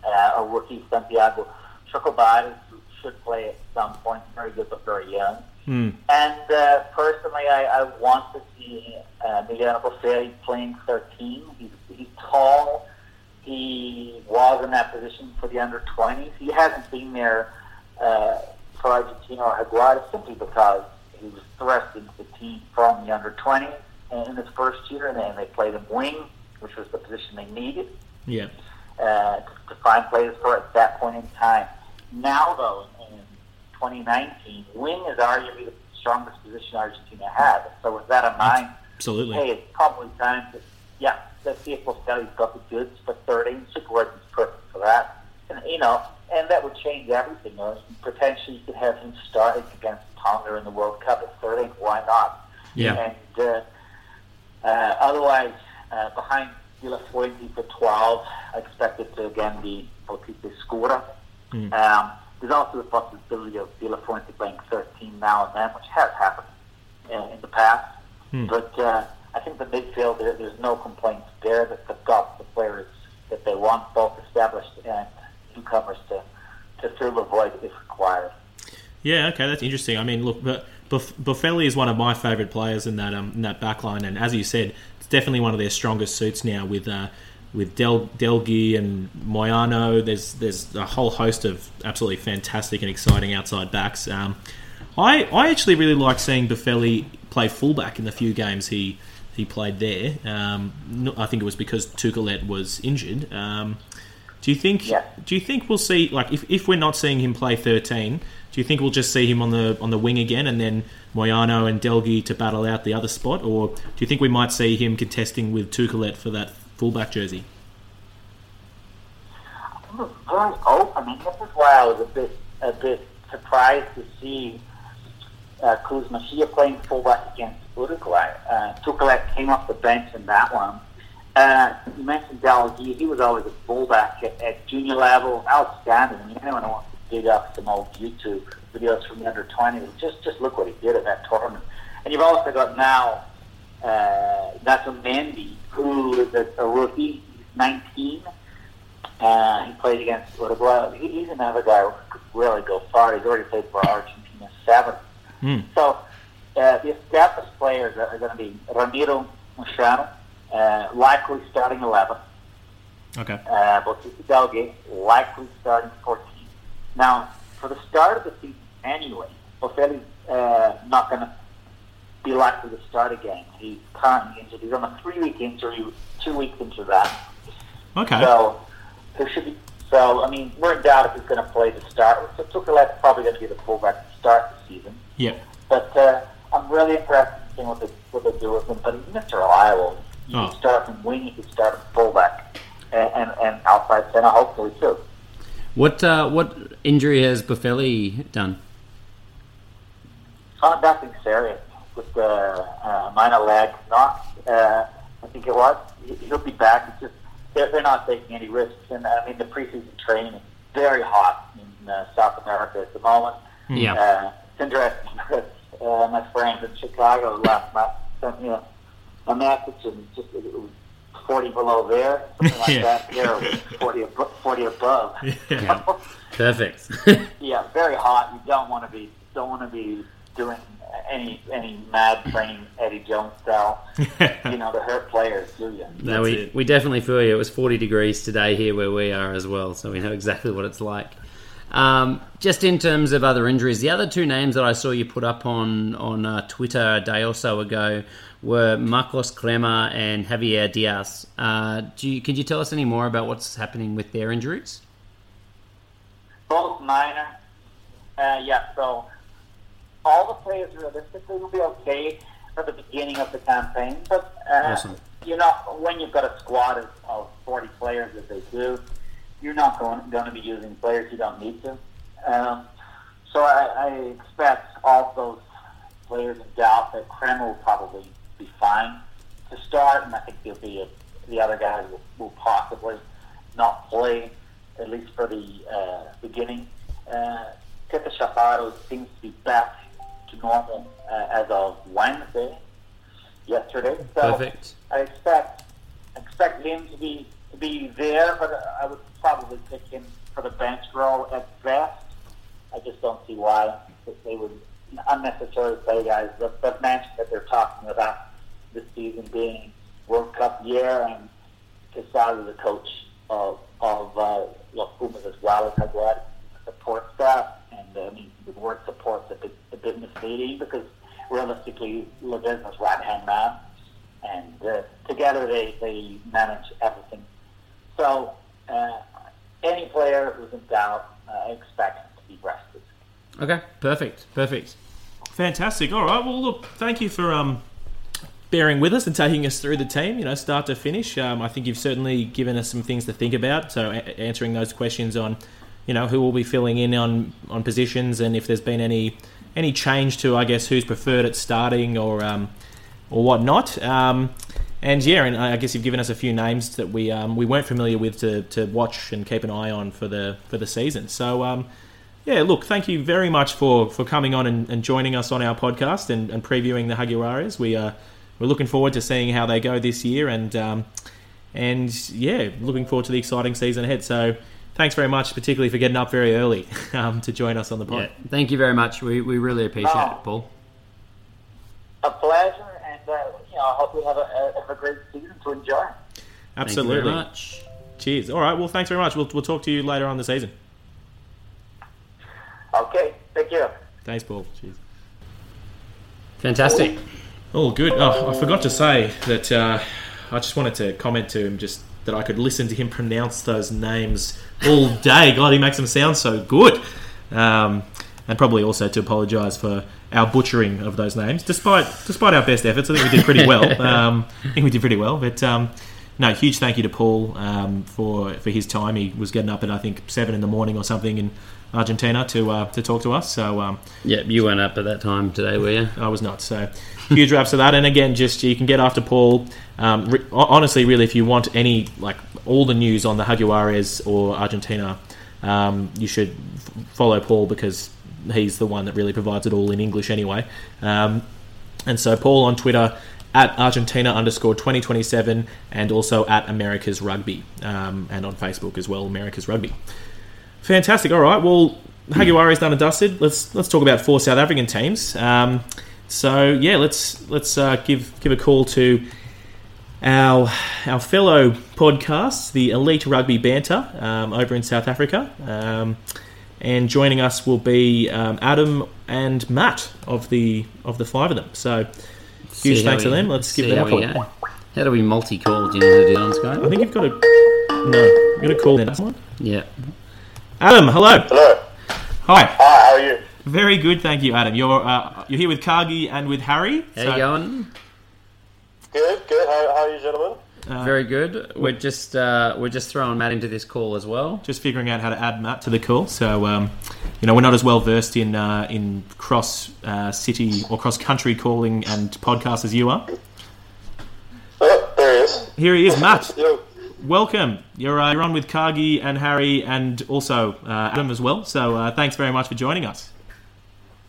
uh, a rookie, Santiago Chocobares, should play at some point. Very good, but very young. Mm. And uh, personally, I, I want to see uh, Miguel Boffelli playing 13. He's, he's tall. He was in that position for the under 20s. He hasn't been there uh, for Argentina or Jaguares simply because he was thrust into the team from the under 20s in his first year, and then they played him wing, which was the position they needed. Yeah. Uh, to, to find players for at that point in time. Now, though, in 2019, wing is arguably the strongest position Argentina has. So with that in mind, absolutely, hey, it's probably time to yeah, if Boffelli's got the goods for 13. Superworth is perfect for that, and you know, and that would change everything. Or potentially, you could have him starting against Tonga in the World Cup at 13. Why not? Yeah. And uh, uh, otherwise, uh, behind De La Fuente for 12, I expect it to again be Bautista Ezcurra. Mm. Um, there's also the possibility of De La Fuente playing 13 now and then, which has happened uh, in the past. Hmm. But uh, I think the midfield, there, there's no complaints there that they've got the players that they want, both established and newcomers, to, to fill the void if required. Yeah, okay, that's interesting. I mean, look, but Boffelli is one of my favourite players in that um, in that backline, and as you said, it's definitely one of their strongest suits now with uh, with Del Delguy and Moyano. There's there's a whole host of absolutely fantastic and exciting outside backs. Um, I I actually really like seeing Boffelli play fullback in the few games he he played there. Um, I think it was because Tuculet was injured. Um, do you think? Yeah. Do you think we'll see like if, if we're not seeing him play thirteen? Do you think we'll just see him on the on the wing again, and then Moyano and Delguy to battle out the other spot, or do you think we might see him contesting with Tuculet for that fullback jersey? I very open. I mean, this is why I was a bit a bit surprised to see uh, Cruz Mallia playing fullback against Uruguay. Uh, Tuculet came off the bench in that one. Uh, you mentioned Delguy. He was always a fullback at, at junior level, outstanding. I mean, anyone who wants to dig up some old YouTube videos from the under 20s, just just look what he did at that tournament. And you've also got now uh, Nacho Mendy, who is a, a rookie, he's 19. Uh, he played against Uruguay. He, he's another guy who could really go far. He's already played for Argentina 7. Hmm. So uh, the established players are, are going to be Ramiro Machado, uh, likely starting 11. Okay. Uh, Bautista Delguy, likely starting 14. Now, for the start of the season anyway, Boffelli's uh, not going to be likely to start again. He's currently injured. He's on a three-week injury, two weeks into that. Okay. So there should be. So I mean, we're in doubt if he's going to play to start. So Tuculet's probably going to be the fullback to start the season. Yep. But uh, I'm really impressed in seeing what they what they do with him. But he's Mr. Reliable. You Oh. can start from wing, you can start from fullback, and, and, and outside center, hopefully too. What uh, what injury has Boffelli done? Oh, nothing serious. With the uh, minor leg knock, uh, I think it was. He- He'll be back. It's just they're, they're not taking any risks. And I mean, the preseason training is very hot in uh, South America at the moment. Yeah. Uh, it's interesting because uh, my friend in Chicago last night sent me a, a message and just it was 40 below there, something like Yeah. that. Here, it was 40, abo- 40 above. Yeah. Perfect. Yeah, very hot. You don't want to be don't want to be doing any any mad training Eddie Jones style. you know, to hurt players, do you? no, we, it. we definitely feel you. It was 40 degrees today here where we are as well, so we know exactly what it's like. Um, just in terms of other injuries, the other two names that I saw you put up on on uh, Twitter a day or so ago were Marcos Kremer and Javier Diaz. Uh, do you, could you tell us any more about what's happening with their injuries? Both minor. Uh, yeah, so all the players realistically will be okay for the beginning of the campaign, but uh, Awesome. you know, when you've got a squad of, of 40 players as they do, you're not going, going to be using players you don't need to. Um, so I, I expect all those players in doubt that Krem will probably be fine to start, and I think he'll be a, the other guys will, will possibly not play at least for the uh, beginning. Uh, Tetaz Chaparro seems to be back to normal uh, as of Wednesday, yesterday. So Perfect. I expect expect him to be to be there, but I would probably pick him for the bench role at best. I just don't see why they would unnecessarily play guys. But but mentioned that they're talking about this season being World Cup year, and Quesada, the coach of of uh, Los Pumas as well as has led support staff, and uh, I mean the word support's a bit a bit misleading because realistically, Ledesma's right hand man, and uh, together they they manage everything. So uh, any player who's in doubt, uh, I expect to be rested. Okay, perfect, perfect. Fantastic. All right. Well, look, thank you for um, bearing with us and taking us through the team, you know, start to finish. Um, I think you've certainly given us some things to think about. So, a- answering those questions on, you know, who will be filling in on, on positions and if there's been any any change to, I guess, who's preferred at starting or um, or whatnot. Um, and yeah, and I guess you've given us a few names that we um, we weren't familiar with to, to watch and keep an eye on for the for the season. So. Um, yeah, look, thank you very much for, for coming on and, and joining us on our podcast and, and previewing the Jaguares. We uh, we're looking forward to seeing how they go this year, and um, and yeah, looking forward to the exciting season ahead. So, thanks very much, particularly for getting up very early um, to join us on the pod. Yeah, thank you very much. We, we really appreciate Oh. it, Paul. A pleasure, and uh, you know, I hope we have a, a, have a great season to enjoy. Thank you Absolutely. very much. Cheers. All right. Well, thanks very much. We'll we'll talk to you later on the season. Okay, take care. Thanks, Paul. Cheers. Fantastic. Oh, good. Oh, I forgot to say that uh, I just wanted to comment to him just that I could listen to him pronounce those names all day. God, he makes them sound so good. Um, and probably also to apologise for our butchering of those names, despite despite our best efforts. I think we did pretty well. Um, I think we did pretty well. But um, no, huge thank you to Paul um, for for his time. He was getting up at I think seven in the morning or something in Argentina to uh, to talk to us. So. Um, Yeah, you weren't up at that time today, were you? I was not. So huge raps to that. And again, just you can get after Paul. Um, re- honestly, really, if you want any like all the news on the Jaguares or Argentina, um, you should f- follow Paul because he's the one that really provides it all in English anyway. Um, And so Paul on Twitter at Argentina underscore 2027 and also at America's Rugby um, and on Facebook as well, America's Rugby. Fantastic. All right. Well, Jaguares done and dusted. Let's let's talk about four South African teams. Um, so yeah, let's let's uh, give give a call to our our fellow podcasts, the Elite Rugby Banter um, over in South Africa. And joining us will be um, Adam and Matt of the of the five of them. So huge See how thanks to them. Let's give see them how a we go. How do we multi-call? Do you know how to do that on Skype? I think you've got to no, you've got to call in. Someone. Yeah. Adam, hello. Hello. Hi. Hi, how are you? Very good, thank you, Adam. You're uh, you're here with Cargie and with Harry. How So- you going? Good, good. How, how are you, gentlemen? Very good. We're just uh, we're just throwing Matt into this call as well. just figuring out how to add Matt to the call. So, um, you know, we're not as well versed in uh, in cross uh, city or cross country calling and podcasts as you are. Oh, there he is. Here he is, Matt. Yo. Welcome. You're uh, you're on with Cargie and Harry and also uh, Adam as well. So, uh, thanks very much for joining us.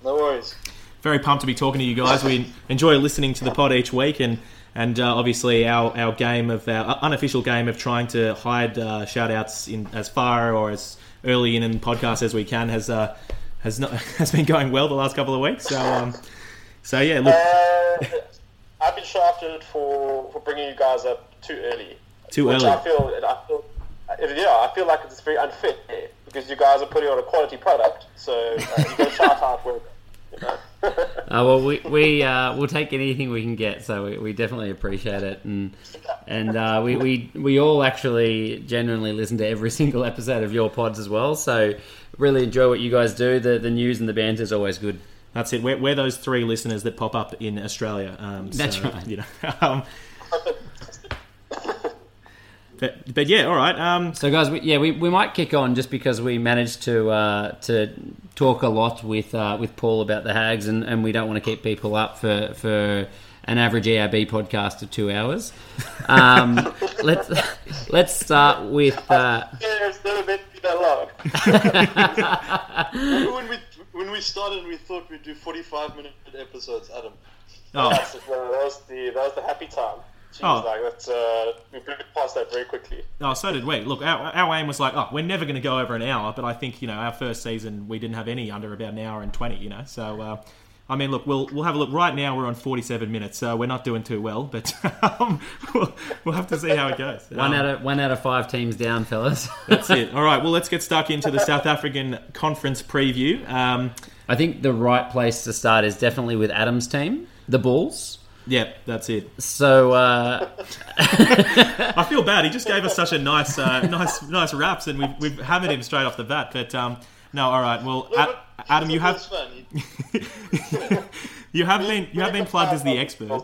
No worries. Very pumped to be talking to you guys. We enjoy listening to the pod each week and. And uh, obviously, our, our game of our unofficial game of trying to hide uh, shout outs in as far or as early in in podcast as we can has uh, has not has been going well the last couple of weeks. So um, so yeah, look Uh, I've been shafted for, for bringing you guys up too early. too Which early. I feel, I feel, yeah, I feel like it's very unfair because you guys are putting on a quality product. So uh, you got to shout out work. You know? Uh, well, we we uh, we'll take anything we can get, so we, we definitely appreciate it, and and uh, we, we we all actually genuinely listen to every single episode of your pods as well. So really enjoy what you guys do. The the news and the banter is always good. That's it. We're, we're those three listeners that pop up in Australia. Um, so, That's right. You know, um, but but yeah, all right. Um, So guys, we, yeah, we, we might kick on just because we managed to uh, to talk a lot with uh, with Paul about the hags, and, and we don't want to keep people up for for an average ERB podcast of two hours. Um, let's let's start with. Uh, Yeah, it's never meant to be that long. when we when we started, we thought we'd do forty-five minute episodes, Adam. oh, that was the that was the happy time. She Oh. was like, that's, uh, we blew past that very quickly. Oh, so did we. Look, our, our aim was like, oh, we're never going to go over an hour, but I think you know our first season we didn't have any under about an hour and twenty. You know, so uh, I mean, look, we'll we'll have a look. Right now we're on forty-seven minutes, so we're not doing too well, but um, we'll, we'll have to see how it goes. one Um, out of one out of five teams down, fellas. That's it. All right. Well, let's get stuck into the South African conference preview. Um, I think the right place to start is definitely with Adam's team, the Bulls. Yeah, that's it. So uh, I feel bad. He just gave us such a nice, uh, nice, nice raps, and we've, we've hammered him straight off the bat. But um, no, all right. Well, Ad- Adam, you have you have been you have been plugged as the expert.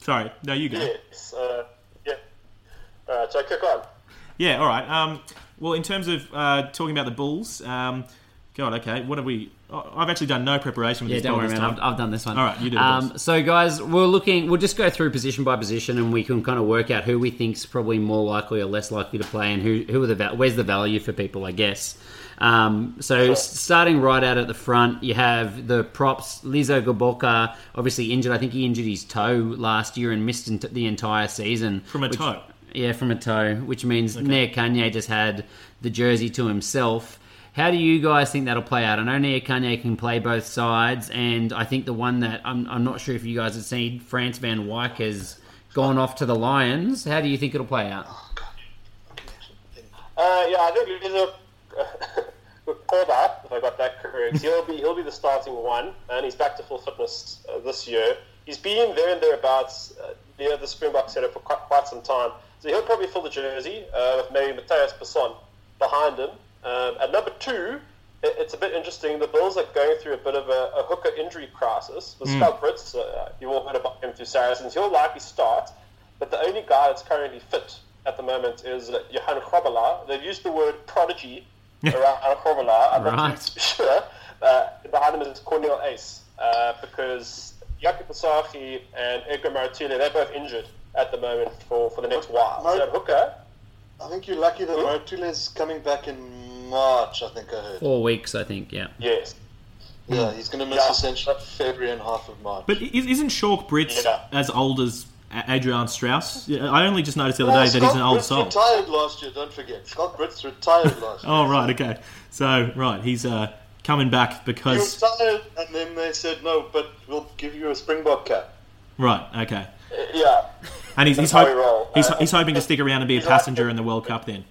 Sorry, no, you go. Yes, uh, yeah. Alright, so kick on. Yeah, all right. Um, well, in terms of uh, talking about the Bulls, um, God, okay. What have we? I've actually done no preparation with Yeah, this. don't worry, man. I've, I've done this one. All right, you do Um, so, guys, we're looking. We'll just go through position by position, and we can kind of work out who we think's probably more likely or less likely to play, and who who are the where's the value for people, I guess. Um, so, starting right out at the front, you have the props. Lizo Gqoboka, obviously injured. I think he injured his toe last year and missed the entire season From a which- toe? Yeah, from a toe, which means Nyakane just had the jersey to himself. How do you guys think that'll play out? I know Nyakane can play both sides, and I think the one that I'm, I'm not sure if you guys have seen, Frans Van Wyk has gone off to the Lions. How do you think it'll play out? Uh, yeah, I think he's a called. If I got that correct, he'll be he'll be the starting one, and he's back to full fitness uh, this year. He's been there and thereabouts uh, near the Springbok setup for quite, quite some time, so he'll probably fill the jersey uh, with maybe Mateus Passon behind him. Um, at number two, it, it's a bit interesting. The Bulls are going through a bit of a, a hooker injury crisis. The Schalk Brits, uh, you all heard about him through Saracens. He'll likely start, but the only guy that's currently fit at the moment is uh, Johan Grobbelaar. They've used the word prodigy around Grobbelaar. I'm not Right. too sure. Uh, behind him is Cornel Ace uh, because Yaki Pasaki and Edgar Marutlulle, they're both injured at the moment for, for the next while. Mar- So hooker, I think you're lucky that Motule's coming back in March. I think I heard. Four weeks, I think. Yeah. yes. Yeah, he's going to miss Yeah. essentially February and half of March. But isn't Schalk Brits Yeah. as old as Adrian Strauss? I only just noticed the other Oh, day that he's an old Brits soul. retired last year, don't forget. Schalk Brits retired last year. Oh, right, okay. So, right, he's uh, coming back He because. retired, and then they said, no, but we'll give you a Springbok cap. Right, okay. Yeah. And he's, he's, hope- he's, Uh, he's hoping to stick around and be a passenger in the World Cup then.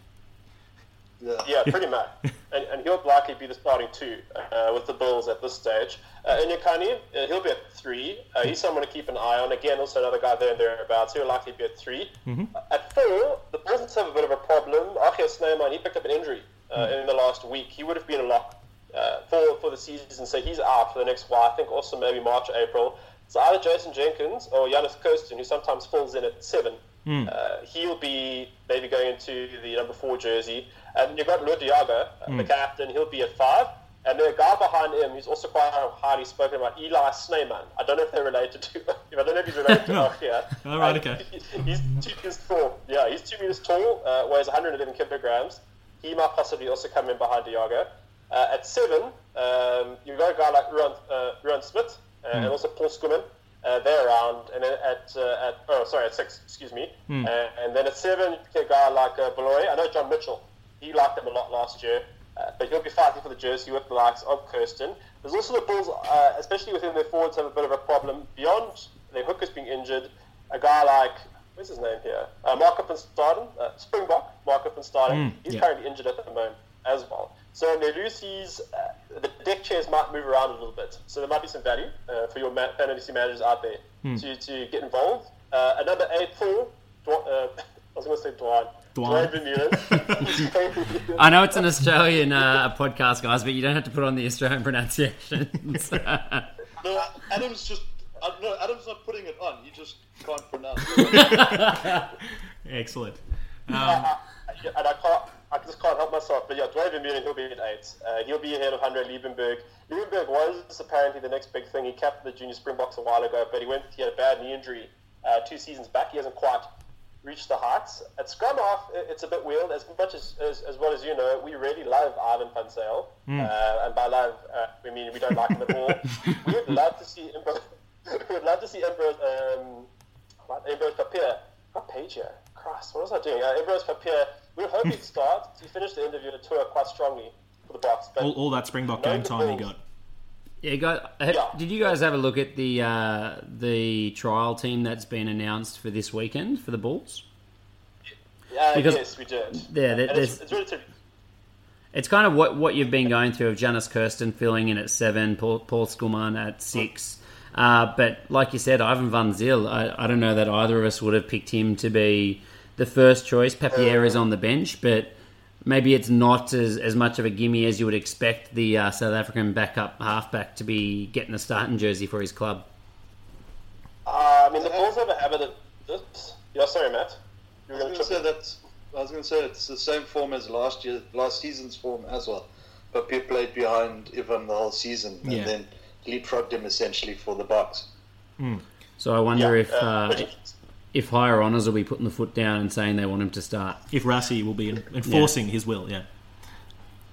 Yeah. Yeah, pretty much. And, and he'll likely be the starting two uh, with the Bulls at this stage. Uh, Nyakane, uh, he'll be at three. Uh, he's someone to keep an eye on. Again, also another guy there and thereabouts. He'll likely be at 3 Uh, At four, the Bulls have a bit of a problem. Achia Snyman, he picked up an injury uh, in the last week. He would have been a lock uh, for, for the season, so he's out for the next while. I think also maybe March, April. So either Jason Jenkins or Jannes Kirsten, who sometimes falls in at seven. Uh, he'll be maybe going into the number four jersey. And you've got Lou Diago, uh, the captain. He'll be at five. And the guy behind him, who's also quite highly spoken about, Eli Snyman. I don't know if they're related to. him. I don't know if he's related to No. Achia. All right, okay. He's two meters tall. Yeah, he's two meters tall, uh, weighs 111 kilograms. He might possibly also come in behind Diago. Uh, at seven, um, you've got a guy like Ruan, uh, Ruan Smith uh, and also Paul Schoeman. Uh, they're around, and then at uh, at oh sorry at six, excuse me, uh, and then at seven, you get a guy like uh, Beloy. I know John Mitchell. He liked him a lot last year, uh, but he'll be fighting for the jersey with the likes of Kirsten. There's also the Bulls, uh, especially within their forwards, have a bit of a problem beyond their hookers being injured. A guy like what's his name here? Uh, Marco van Staden, uh, Springbok, Marco van Staden. he's yeah. currently injured at the moment as well. So in deck chairs might move around a little bit. So there might be some value uh, for your ma- fantasy managers out there to, to get involved. Uh, at number eight, four, Dwa- uh, I was going to say Dwayne. Dwayne. Duane Vermeulen. I know it's an Australian uh, podcast, guys, but you don't have to put on the Australian pronunciations. No, Adam's just. Uh, no, Adam's not putting it on. He just can't pronounce it. Excellent. and I can't, I just can't help myself. But yeah, Duane Vermeulen, he'll be at eight. Uh, he'll be ahead of Andre Liebenberg. Liebenberg was apparently the next big thing. He capped the junior Springboks a while ago, but he went. He had a bad knee injury uh, two seasons back. He hasn't quite reached the heights. At scrum half, i- it's a bit weird. As much as, as, as well as you know, we really love Ivan Van Zyl. Uh, and by love, uh, we mean we don't like him at all. we would love to see Emperor, we would love to see Emperor, um, what, Papier. What page here? Christ, what was I doing? Uh, Embrose Papier. We were hoping to start. He finished the interview at tour quite strongly for the Boks. But All, all that Springbok game time he got. Yeah, guys, ha- Yeah. did you guys have a look at the uh, the trial team that's been announced for this weekend for the Bulls? uh, because- yes, we did. Yeah, there- it's, it's relatively. It's kind of what, what you've been going through of Jannes Kirsten filling in at seven, Paul, Paul Schoeman at six. Uh, but like you said, Ivan Van Zyl, I, I don't know that either of us would have picked him to be the first choice. Papier is on the bench, but maybe it's not as, as much of a gimme as you would expect the uh, South African backup halfback to be getting a starting jersey for his club. Uh, I mean, the Bulls have a habit of this. Yeah, sorry, Matt. You were I going was to going to say that's. I was going to say it's the same form as last year, last season's form as well. But Pep played behind Ivan the whole season, and Yeah. then leapfrogged him essentially for the Bucks. So I wonder Yeah, if uh, uh, pretty- if higher honours will be putting the foot down and saying they want him to start. If Rassie will be en- enforcing his will, yeah.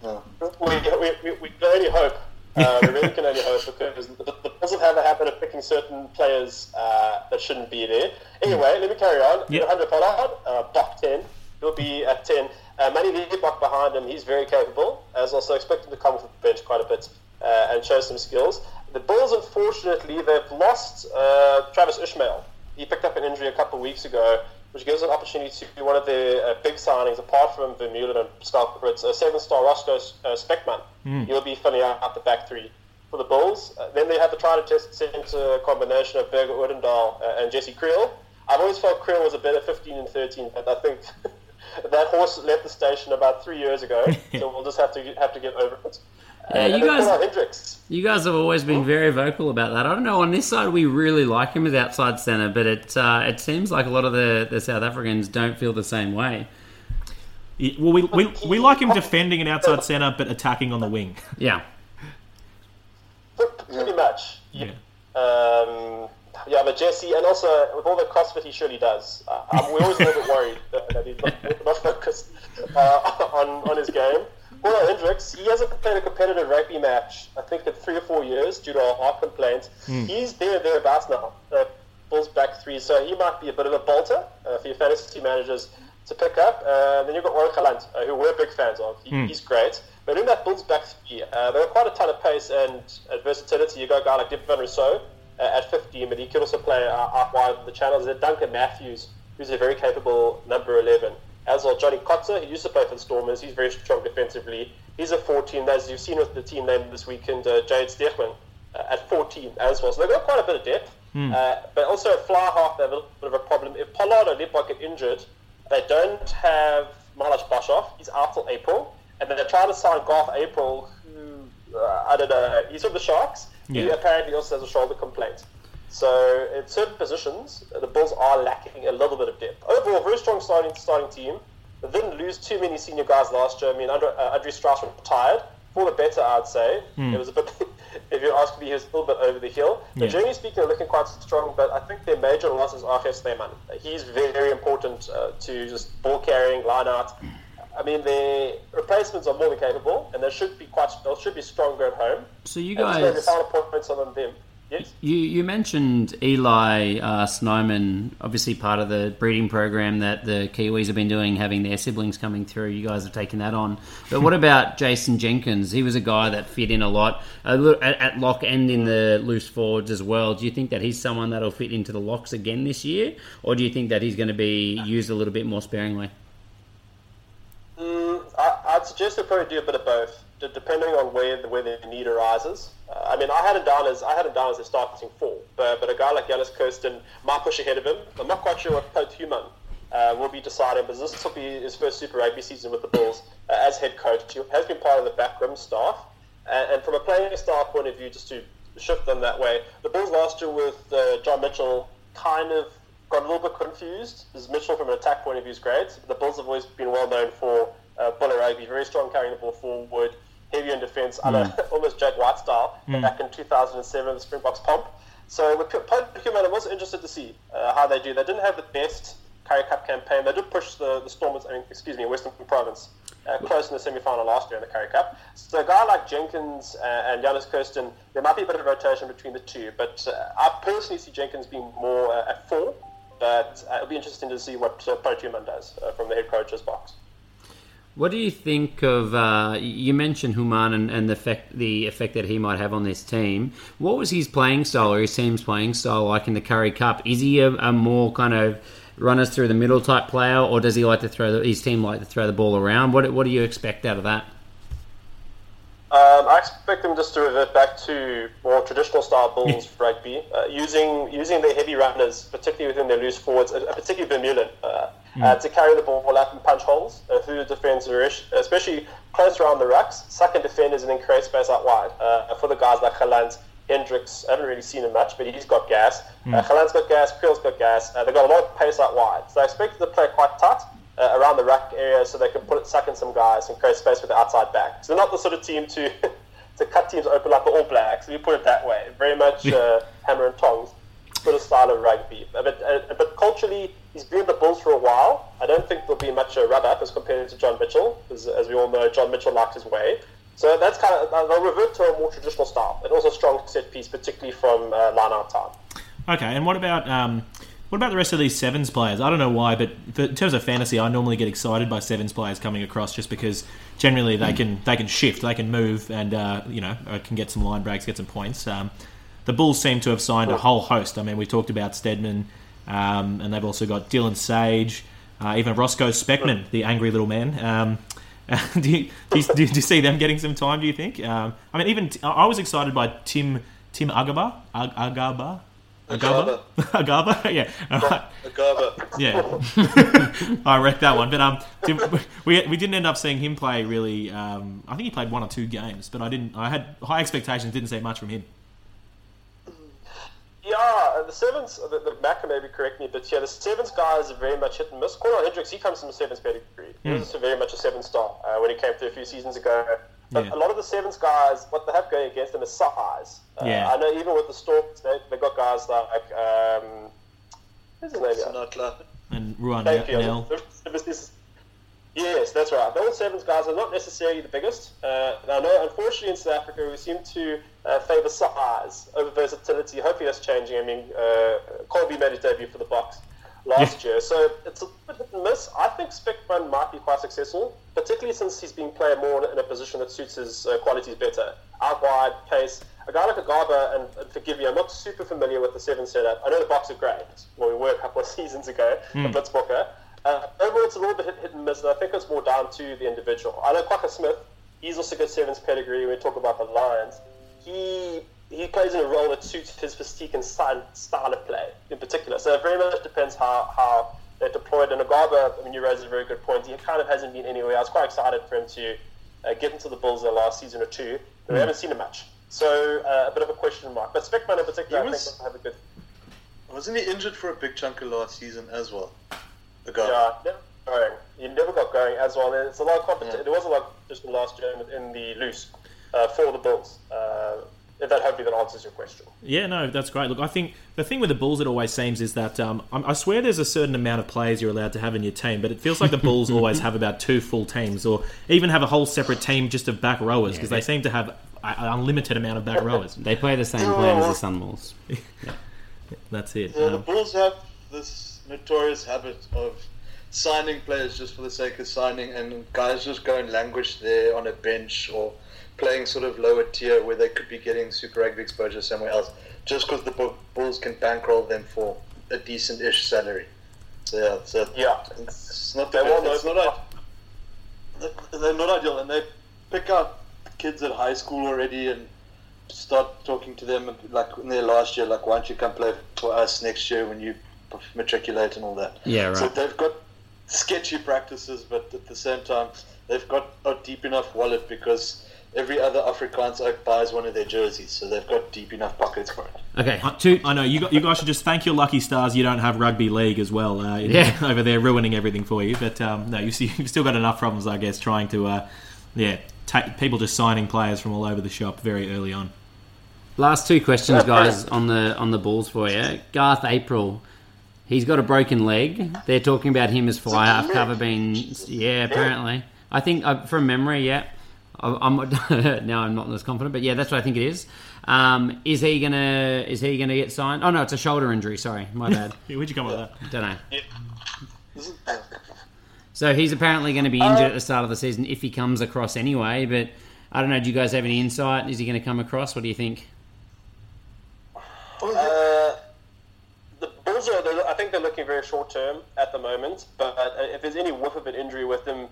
Yeah. we, we, we, we can only hope. Uh, we really can only hope because the, the Bulls have a habit of picking certain players uh, that shouldn't be there. Anyway, let me carry on. Yep. Alejandro Pollard, uh, Bach 10. He'll be at 10. Uh, Manie Libbok behind him, he's very capable. I was also expecting to come off the bench quite a bit uh, and show some skills. The Bulls, unfortunately, they've lost uh, Travis Ishmael. He picked up an injury a couple of weeks ago, which gives an opportunity to be one of their uh, big signings, apart from Vermeulen and Schalk Brits, a seven-star Rosko uh, Specman. He'll be filling out the back three for the Bulls. Uh, then they have to try to test centre combination of Burger Odendaal uh, and Jesse Kriel. I've always felt Kriel was a better 15 and 13, but I think that horse left the station about three years ago, so we'll just have to have to get over it. Yeah, Uh, you guys- You guys have always been very vocal about that. I don't know. On this side, we really like him as outside centre, but it uh, it seems like a lot of the, the South Africans don't feel the same way. Yeah, Well, we, we, we like him defending an outside centre but attacking on the wing. Yeah, Pretty much. Yeah. Um, yeah, but Jesse, and also with all the CrossFit he surely does, uh, um, we're always a little bit worried that, that he's not, not focused uh, on, on his game. Paul Hendricks, he hasn't played a competitive rugby match, I think, in three or four years due to a heart complaint. He's there, thereabouts now. Uh, Bulls back three, so he might be a bit of a bolter uh, for your fantasy managers to pick up. Uh, then you've got Warrick Gelant, uh, who we're big fans of. He, He's great. But in that Bulls back three, uh, they've got quite a ton of pace and versatility. You've got a guy like Divan Rossouw uh, at 15, but he can also play uh, out wide the channels. There's Duncan Matthews, who's a very capable number 11. As well, Johnny Kotzer, who used to play for the Stormers. He's very strong defensively. He's a 14, as you've seen with the team name this weekend, uh, Jade Steegman uh, at 14 as well. So they've got quite a bit of depth. Uh, but also at fly half, they have a little bit of a problem. If Pollard or Libbok get injured, they don't have Milos Boshoff. He's out till April. And then they're trying to sign Garth April, who, uh, I don't know, he's from the Sharks. He apparently also has a shoulder complaint. So in certain positions, the Bulls are lacking a little bit of depth. Overall, very strong starting starting team. They didn't lose too many senior guys last year. I mean, Andre, uh, Andre Strauss retired. For the better, I'd say. It was a bit, if you ask me, he was a little bit over the hill. But Yeah. generally speaking, they're looking quite strong. But I think their major loss is Archie Snyman. He's very, very important uh, to just ball carrying, line out. I mean, the replacements are more than capable, and they should be quite, they should be stronger at home. So you And guys, final points on them. Yes. you, you mentioned Eli uh, Snyman, obviously part of the breeding program that the Kiwis have been doing, having their siblings coming through. You guys have taken that on. But what about Jason Jenkins? He was a guy that fit in a lot a little, at, at lock and in the loose forwards as well. Do you think that he's someone that'll fit into the locks again this year, or do you think that he's going to be used a little bit more sparingly? Mm, I, I'd suggest they probably do a bit of both, depending on where the, where the need arises. Uh, I mean, I had him down as I had him down as a starting four, but, but a guy like Jannes Kirsten might push ahead of him. I'm not quite sure what Coach Human uh, will be deciding, but this will be his first Super Rugby season with the Bulls uh, as head coach. He has been part of the backroom staff, and, and from a playing style point of view, just to shift them that way, the Bulls last year with uh, John Mitchell kind of got a little bit confused. Because Mitchell, from an attack point of view, is great. The Bulls have always been well known for uh, bullet rugby, very strong carrying the ball forward, heavy in defence, mm. almost Jake White style back in 2007, the Springboks pomp. So with Pokemon, I was interested to see uh, how they do. They didn't have the best Currie Cup campaign. They did push the, the Stormers, I mean, excuse me, Western Province uh, close in the semi-final last year in the Currie Cup. So a guy like Jenkins uh, and Jannes Kirsten, there might be a bit of rotation between the two, but uh, I personally see Jenkins being more uh, at four. But uh, it'll be interesting to see what uh, Pote Human does uh, from the head coach's box. What do you think of? Uh, you mentioned Human and, and the effect the effect that he might have on this team. What was his playing style or his team's playing style like in the Currie Cup? Is he a, a more kind of runners through the middle type player, or does he like to throw the, his team like to throw the ball around? What what do you expect out of that? Um, I expect them just to revert back to more traditional style Bulls rugby, uh, using using their heavy runners, particularly within their loose forwards, uh, particularly Vermeulen, uh, uh, to carry the ball up and punch holes uh, through the defence, especially close around the rucks, second defenders, and then create space out wide. Uh, for the guys like Gelant, Hendricks, I haven't really seen him much, but he's got gas. Uh, Gelant's got gas, Kriel's got gas. Uh, they've got a lot of pace out wide. So I expect them to play quite tight. Uh, around the ruck area so they can put it, suck in some guys and create space with the outside back. So they're not the sort of team to to cut teams open like the All Blacks, if you put it that way. Very much uh, hammer and tongs sort of style of rugby. But, uh, but culturally, he's been with the Bulls for a while. I don't think there'll be much a rub up as compared to John Mitchell, because as we all know, John Mitchell liked his way. So that's kind of, they'll revert to a more traditional style, and also strong set piece, particularly from uh, line out time. Okay, and what about um, what about the rest of these sevens players? I don't know why, but for, in terms of fantasy, I normally get excited by sevens players coming across just because generally they can they can shift, they can move, and uh, you know uh, can get some line breaks, get some points. Um, the Bulls seem to have signed a whole host. I mean, we talked about Stedman, um, and they've also got Dylan Sage, uh, even Rosko Specman, the angry little man. Um, do, you, do, you, do you see them getting some time? Do you think? Um, I mean, even I was excited by Tim Tim Agaba Ag- Agaba. Agaba, Agaba, yeah, All right. Agava. yeah. I wrecked that one, but um, we we didn't end up seeing him play really. Um, I think he played one or two games, but I didn't. I had high expectations. Didn't see much from him. Yeah, the sevens, the, the Mac can maybe correct me, but yeah, the sevens guys are very much hit and miss. Cornal Hendricks, he comes from a sevens pedigree. He was very much a seven star uh, when he came through a few seasons ago. But Yeah. a lot of the sevens guys, what they have going against them is size. Uh, Yeah. I know even with the Storms, they, they got guys like, um, who's his name? It's Yeah? not like And Ruan Thank. Nell. This- this- Yes, that's right. The old sevens guys are not necessarily the biggest. Uh, I know, unfortunately, in South Africa, we seem to uh, favour size over versatility. Hopefully, that's changing. I mean, uh, Kolbe made his debut for the Boks last year, so it's a bit hit and miss. I think Specman might be quite successful, particularly since he's been playing more in a position that suits his uh, qualities better. Out wide, pace. A guy like Agaba, and, and forgive me, I'm not super familiar with the seven setup. I know the Boks are great. Well, we were a couple of seasons ago, mm. the Blitzbokke. Uh, overall, it's a little bit hit, hit and miss, and I think it's more down to the individual. I know Kwagga Smith, he's also got sevens pedigree when we talk about the Lions. He he plays in a role that suits his physique and style, style of play in particular. So it very much depends how, how they're deployed. And Agaba, I mean, you raised a very good point. He kind of hasn't been anywhere. I was quite excited for him to uh, get into the Bulls the last season or two. But mm. we haven't seen him much. So uh, a bit of a question mark. But Specman in particular, was, I think, will have a good. Wasn't he injured for a big chunk of last season as well? Yeah, never going. You never got going as well. It's a lot of competition. Yeah. There was a lot just in last year in the loose uh, for the Bulls. Uh, if that hopefully that answers your question. Yeah, no, that's great. Look, I think the thing with the Bulls, it always seems, is that um, I swear there's a certain amount of players you're allowed to have in your team, but it feels like the Bulls always have about two full teams, or even have a whole separate team just of back rowers because yeah, they seem to have an unlimited amount of back rowers. They play the same plan as the Sun Bulls. yeah. That's it. Yeah, um, the Bulls have this notorious habit of signing players just for the sake of signing, and guys just go and languish there on a bench or playing sort of lower tier where they could be getting Super Rugby exposure somewhere else, just because the Bulls can bankroll them for a decent-ish salary. So yeah, so yeah, it's not the it's not they're not ideal, and they pick out kids at high school already and start talking to them like in their last year, like why don't you come play for us next year when you matriculate and all that. Yeah, right. So they've got sketchy practices, but at the same time, they've got a deep enough wallet because every other Afrikaans oak buys one of their jerseys, so they've got deep enough pockets for it. Okay, uh, two, I know you, got, you guys should just thank your lucky stars you don't have rugby league as well. Uh, yeah. over there ruining everything for you. But um, no, you see, you've still got enough problems, I guess, trying to, uh, yeah, take people just signing players from all over the shop very early on. Last two questions, guys, on the on the balls for you. Garth April He's got a broken leg. They're talking about him as fly half cover being yeah. Apparently, I think uh, from memory, yeah. I'm now I'm not as confident, but yeah, that's what I think it is. Um, is he gonna is he gonna get signed? Oh no, it's a shoulder injury. Sorry, my bad. Where'd you come up with that? Don't know. So he's apparently going to be injured at the start of the season if he comes across anyway. But I don't know. Do you guys have any insight? Is he going to come across? What do you think? Uh, Bulls are, I think they're looking very short term at the moment. But uh, if there's any whiff of an injury with them,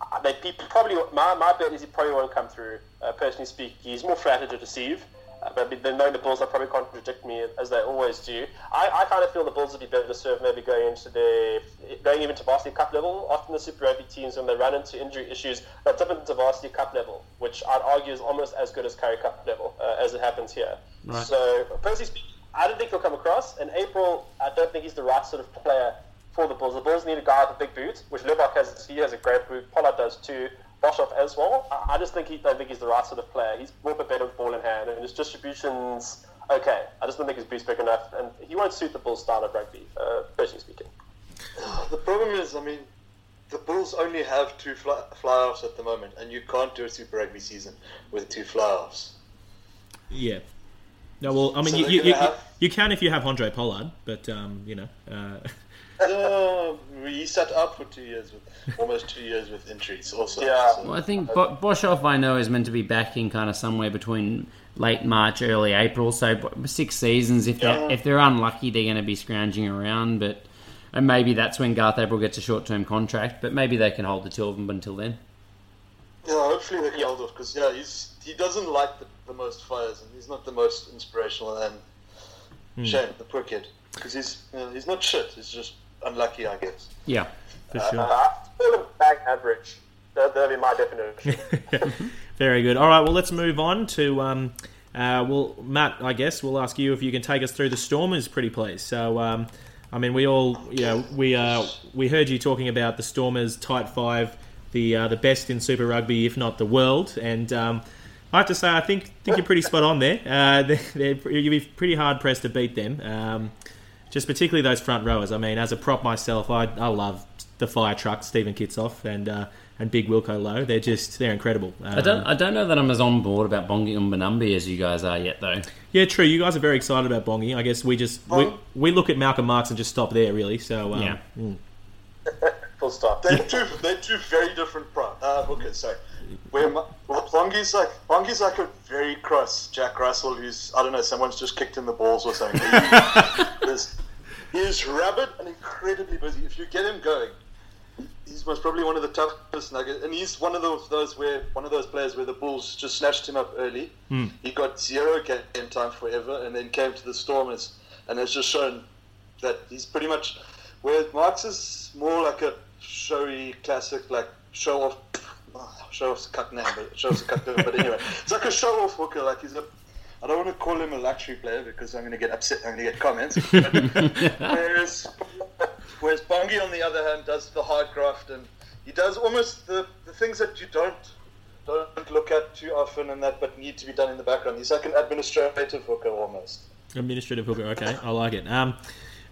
uh, they probably my, my bet is he probably won't come through. Uh, personally speaking, he's more flattered to deceive. Uh, but then knowing the Bulls, they probably contradict me as they always do. I, I kind of feel the Bulls would be better to serve maybe going into the going even to varsity cup level. Often the Super Rugby teams, when they run into injury issues, they dip into varsity cup level, which I'd argue is almost as good as Currie Cup level uh, as it happens here. Right. So personally speaking I don't think he'll come across. In April, I don't think he's the right sort of player for the Bulls. The Bulls need a guy with a big boot, which Libbok has. He has a great boot. Pollard does too. Boshoff as well. I just think he don't think he's the right sort of player. He's more better with ball in hand, and his distribution's okay. I just don't think his boot's big enough, and he won't suit the Bulls' style of rugby, uh, personally speaking. The problem is, I mean, the Bulls only have two fly, fly-offs at the moment, and you can't do a Super Rugby season with two fly-offs. Yeah, no, well, I mean, so you, you, you, have... you, can if you have Handré Pollard, but um, you know. Uh... uh, he sat up for two years with almost two years with injuries. Also, yeah. So. Well, I think Bo- Boshoff, I know, is meant to be back in kind of somewhere between late March, early April. So six seasons. If yeah. they're if they're unlucky, they're going to be scrounging around. But and maybe that's when Garth April gets a short term contract. But maybe they can hold the two of them until then. Yeah, hopefully they can hold off because yeah, he's he doesn't like the, the most fires and he's not the most inspirational and mm. shame the poor kid because he's you know, he's not shit. He's just unlucky, I guess. Yeah, for uh, sure. Uh, back average. That, that'd be my definition. Very good. All right, well, let's move on to. Um, uh, well, Matt, I guess we'll ask you if you can take us through the Stormers, pretty please. So, um, I mean, we all, you know, we uh, we heard you talking about the Stormers tight five, the uh, the best in Super Rugby, if not the world, and um, I have to say, I think think you're pretty spot on there. Uh, they're, they're, you'd be pretty hard pressed to beat them. Um, just particularly those front rowers. I mean, as a prop myself, I, I love the fire truck, Steven Kitshoff, and uh, and Big Wilco Louw. They're just they're incredible. Um, I don't. I don't know that I'm as on board about Bongi Mbonambi as you guys are yet, though. Yeah, true. You guys are very excited about Bongi. I guess we just we, we look at Malcolm Marx and just stop there, really. So um, Yeah. mm. Full stop. They're two. They're two very different. Pro- uh, hookers. Sorry. Where well, like Bongi's like a very cross Jack Russell, who's I don't know, someone's just kicked in the balls or something. He- He's, he's rabid and incredibly busy. If you get him going, he's most probably one of the toughest nuggets, and he's one of those those where one of those players where the Bulls just snatched him up early. Hmm. He got zero game time forever, and then came to the Stormers, and has just shown that he's pretty much where Marx is more like a showy classic, like show off. Oh, show off's a cut name, but show off's a cut name. But anyway, it's like a show off hooker. Like he's a. I don't want to call him a luxury player because I'm going to get upset. I'm going to get comments. Whereas, whereas Bongi, on the other hand, does the hard graft and he does almost the, the things that you don't don't look at too often and that, but need to be done in the background. He's like an administrative hooker almost. Administrative hooker. Okay, I like it. Um,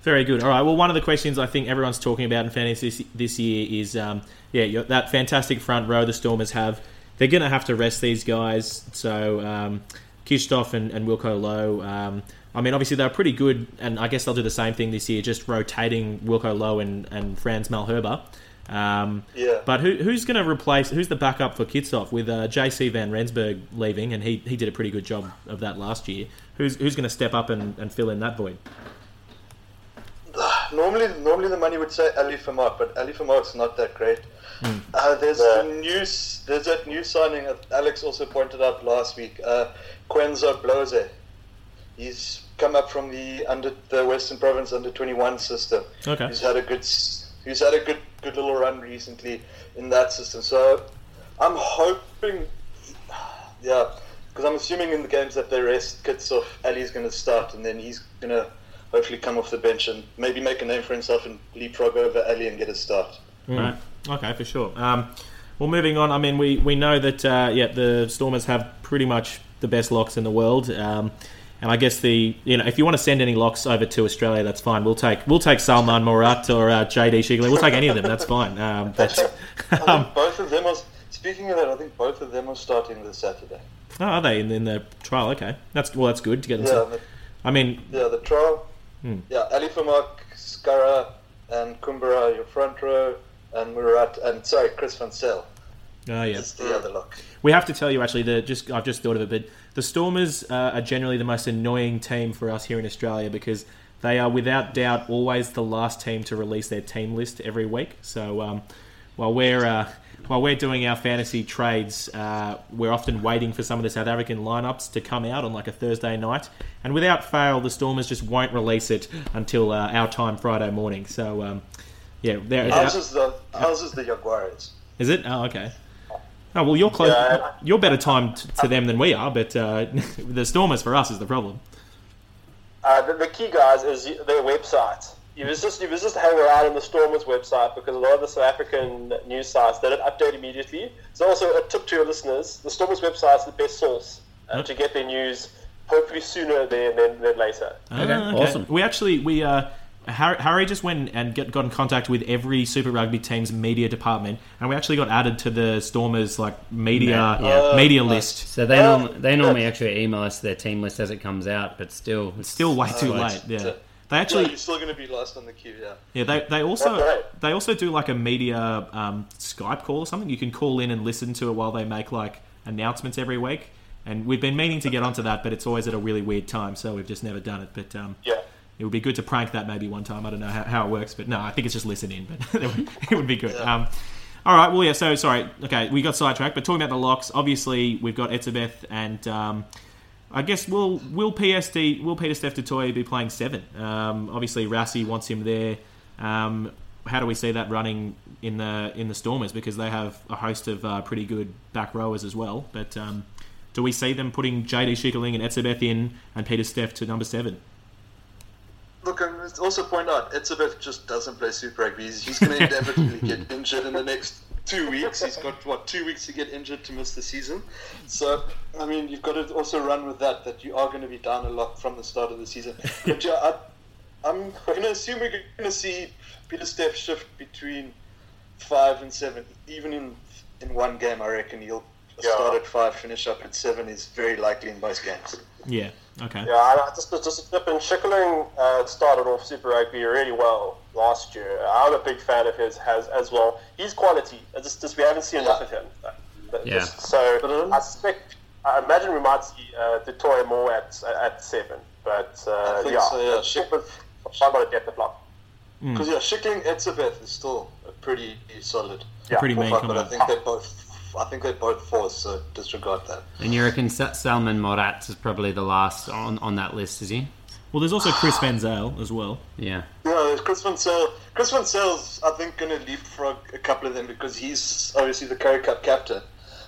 very good. All right. Well, one of the questions I think everyone's talking about in fantasy this, this year is, um, yeah, that fantastic front row the Stormers have. They're going to have to rest these guys. So um, Kitshoff and, and Wilco Louw. Um, I mean, obviously they're pretty good, and I guess they'll do the same thing this year, just rotating Wilco Louw and, and Frans Malherbe. Um, Yeah. But who, who's going to replace? Who's the backup for Kitshoff with uh, JC Van Rensburg leaving, and he, he did a pretty good job of that last year. Who's who's going to step up and, and fill in that void? Normally, normally the money would say Ali Vermaak, but Ali Vermaak's not that great. Uh, there's the news. There's that new signing that Alex also pointed out last week. Uh, Kwenzo Blose. He's come up from the under the Western Province under 21 system. Okay. He's had a good. He's had a good good little run recently in that system. So I'm hoping. Yeah, because I'm assuming in the games that they rest Kitshoff, Ali's going to start, and then he's going to hopefully come off the bench and maybe make a name for himself and leapfrog over Ali and get a start. Right. Okay, for sure. Um, well, moving on. I mean, we, we know that uh, yeah, the Stormers have pretty much the best locks in the world. Um, and I guess the you know if you want to send any locks over to Australia, that's fine. We'll take we'll take Salmaan Moerat or uh, JD Schickerling. We'll take any of them. That's fine. Um, but, um, both of them are. Speaking of that, I think both of them are starting this Saturday. oh, are they in, in the trial? Okay, that's well, that's good to get them. Yeah, the, I mean, yeah, the trial. Hmm. Yeah, Ali Vermaak, Scarra, and Kumbara, your front row, and Moerat, and sorry, Chris van Zyl oh yeah, the other lock. We have to tell you actually the just I've just thought of it, but the Stormers uh, are generally the most annoying team for us here in Australia because they are without doubt always the last team to release their team list every week. So um, while we're uh, while we're doing our fantasy trades, uh, we're often waiting for some of the South African lineups to come out on like a Thursday night, and without fail, the Stormers just won't release it until uh, our time Friday morning. So um, yeah, there. Ours is the ours is the Jaguars. Is it? Oh, okay. Oh well, you're close. Yeah. You're better timed to them than we are, but uh, the Stormers for us is the problem. Uh, the, the key, guys, is their website. You was just you was just hang around on the Stormers website because a lot of the South African news sites they don't update immediately. So also a tip to your listeners: the Stormers website is the best source uh, to get their news. Hopefully sooner than, than, than later. Okay, Ah, awesome. We actually we uh, Harry, Harry just went and get, got in contact with every Super Rugby team's media department, and we actually got added to the Stormers like media Yeah. media Oh, list. So they Oh, norm- they normally actually email us their team list as it comes out, but still, it's Still way too Oh, late. it's- Yeah, they Yeah, actually you're still going to be last on the queue. Yeah. Yeah, they, they also right. they also do like a media um, Skype call or something. You can call in and listen to it while they make like announcements every week. And we've been meaning to get onto that, but it's always at a really weird time, so we've just never done it. But um, Yeah. it would be good to prank that maybe one time. I don't know how, how it works, but no, I think it's just listen in. But it would, be good. Um, all right, well, yeah. So sorry, okay, we got sidetracked. But talking about the locks, obviously we've got Etzebeth and. Um, I guess will will PSD will Pieter-Steph Toy be playing seven? Um, obviously, Rassie wants him there. Um, how do we see that running in the in the Stormers because they have a host of uh, pretty good back rowers as well. But um, do we see them putting JD Schickerling and Etzebeth in and Pieter-Steph to number seven? Look, I must also point out, Etzebeth just doesn't play Super Rugby. He's, he's going to inevitably get injured in the next two weeks. He's got, what, two weeks to get injured to miss the season. So, I mean, you've got to also run with that, that you are going to be down a lot from the start of the season. But yeah, I, I'm going to assume we're going to see Pieter-Steph shift between five and seven, even in in one game, I reckon he'll Yeah. start at five, finish up at seven. Is very likely in most games. Yeah. Okay. Yeah, I I just just a tip. And Schickerling uh, started off Super Rugby really well last year. I'm a big fan of his has as well. He's quality. It's just, just we haven't seen enough of him. But Yeah. just- So I suspect, I imagine we might see uh, du Toit more at at seven. But uh, I think yeah, so, yeah. Schick was I'm going to get the block. Because yeah, Schickerling Etzebeth is still a pretty solid. Yeah, Pretty mean full fuck, but I think they both. I think they're both fours, so disregard that. And you reckon Sa- Salmaan Moerat is probably the last on, on that list, is he? Well, there's also Chris van Zyl as well. Yeah. Yeah, there's Chris van Zyl. Chris van Zyl's, I think, going to leapfrog a couple of them because he's obviously the Currie Cup captain.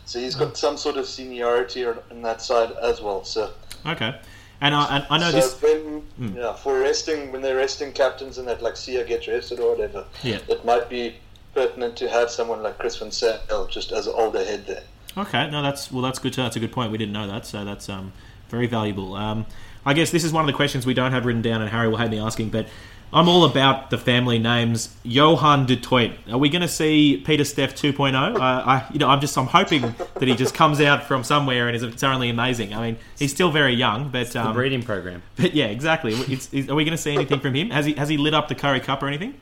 So he's got some sort of seniority on on that side as well. So, Okay. And I, and I know so this. when, Hmm. yeah, for resting, when they're resting captains and that, like Siya get rested or whatever, Yeah. it might be pertinent to have someone like Chris van Zyl just as an older head there. Okay, no, that's well, that's good. That's a good point. We didn't know that, so that's um, very valuable. Um, I guess this is one of the questions we don't have written down, and Harry will hate me asking, but I'm all about the family names. Johan du Toit. Are we going to see Pieter-Steph 2.0? Uh, I, you know, I'm just I'm hoping that he just comes out from somewhere and is thoroughly amazing. I mean, he's still very young, but The um, breeding program. but yeah, exactly. It's, is, are we going to see anything from him? Has he has he lit up the Currie Cup or anything?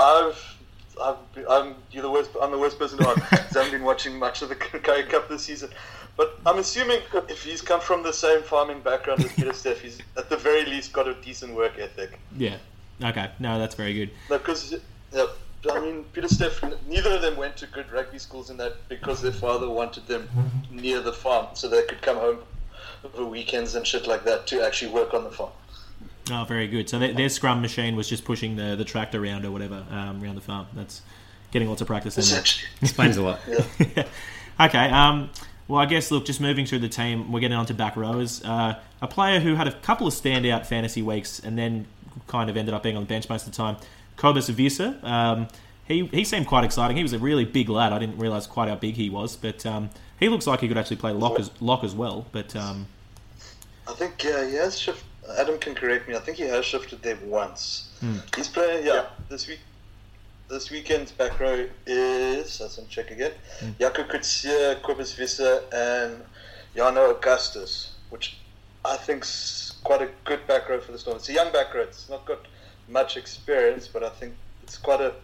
I've, I've, I'm you're the worst. I'm the worst person to ask. I haven't been watching much of the Currie Cup this season, but I'm assuming if he's come from the same farming background as Pieter Steph, he's at the very least got a decent work ethic. Yeah. Okay. No, that's very good. Because, yeah, I mean, Pieter-Steph, neither of them went to good rugby schools in that because their father wanted them near the farm so they could come home over weekends and shit like that to actually work on the farm. Oh, very good. So their, their scrum machine was just pushing the, the tractor around or whatever um, around the farm. That's getting lots of practice in there. Essentially. Explains a lot. okay. Um, well, I guess look, just moving through the team, we're getting on to back rowers. Uh, a player who had a couple of standout fantasy weeks and then kind of ended up being on the bench most of the time, Cobus Wiese. Um, he, he seemed quite exciting. He was a really big lad. I didn't realise quite how big he was, but um, he looks like he could actually play lock as, lock as well. But um, I think yeah, he has shifted. Adam can correct me. I think he has shifted there once. Hmm. He's playing. Yeah, this week. This weekend's back row is. Let's check again. Hmm. Jaco Coetzee, Cobus Wiese, and Jano Augustus, which I think's quite a good back row for the Storm. It's a young back row. It's not got much experience, but I think it's quite a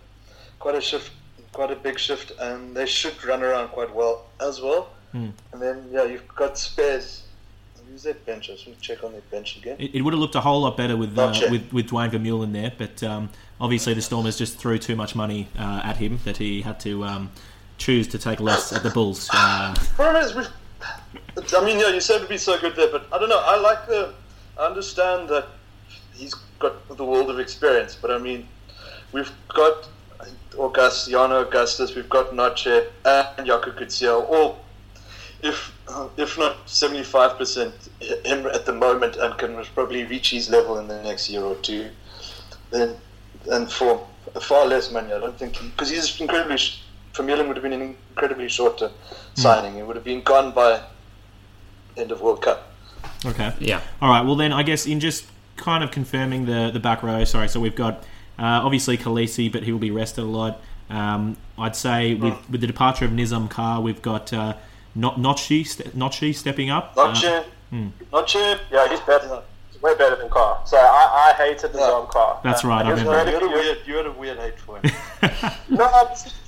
quite a shift, quite a big shift, and they should run around quite well as well. Hmm. And then yeah, you've got spares. Who's that bench? I to check on their bench again. It, it would have looked a whole lot better with uh, with with Duane Vermeulen there, but um, obviously the Stormers just threw too much money uh, at him that he had to um, choose to take less at the Bulls. Uh, Problem is, we've, I mean, yeah, you said it'd be so good there, but I don't know. I like the. I understand that he's got the world of experience, but I mean, we've got August, Jano Augustus, we've got Notshe and Jaco Coetzee, all, if if not seventy five percent, him at the moment, and can probably reach his level in the next year or two. Then, and for far less money, I don't think because he's incredibly. sh- Vermeulen would have been an incredibly shorter signing. He would have been gone by end of World Cup. okay. Yeah. All right. Well, then I guess in just kind of confirming the the back row. Sorry. So we've got uh, obviously Kolisi, but he will be rested a lot. Um, I'd say with with the departure of Nizaam Carr, we've got uh, not Notshe ste- Notshe stepping up. Uh, Notshe, Notshe, Yeah, he's better. He's way better than Carr. So I, I hated the Yeah. Zom Carr. That's right, I he was remember. you had a cute. weird, you had a weird hate for him. No,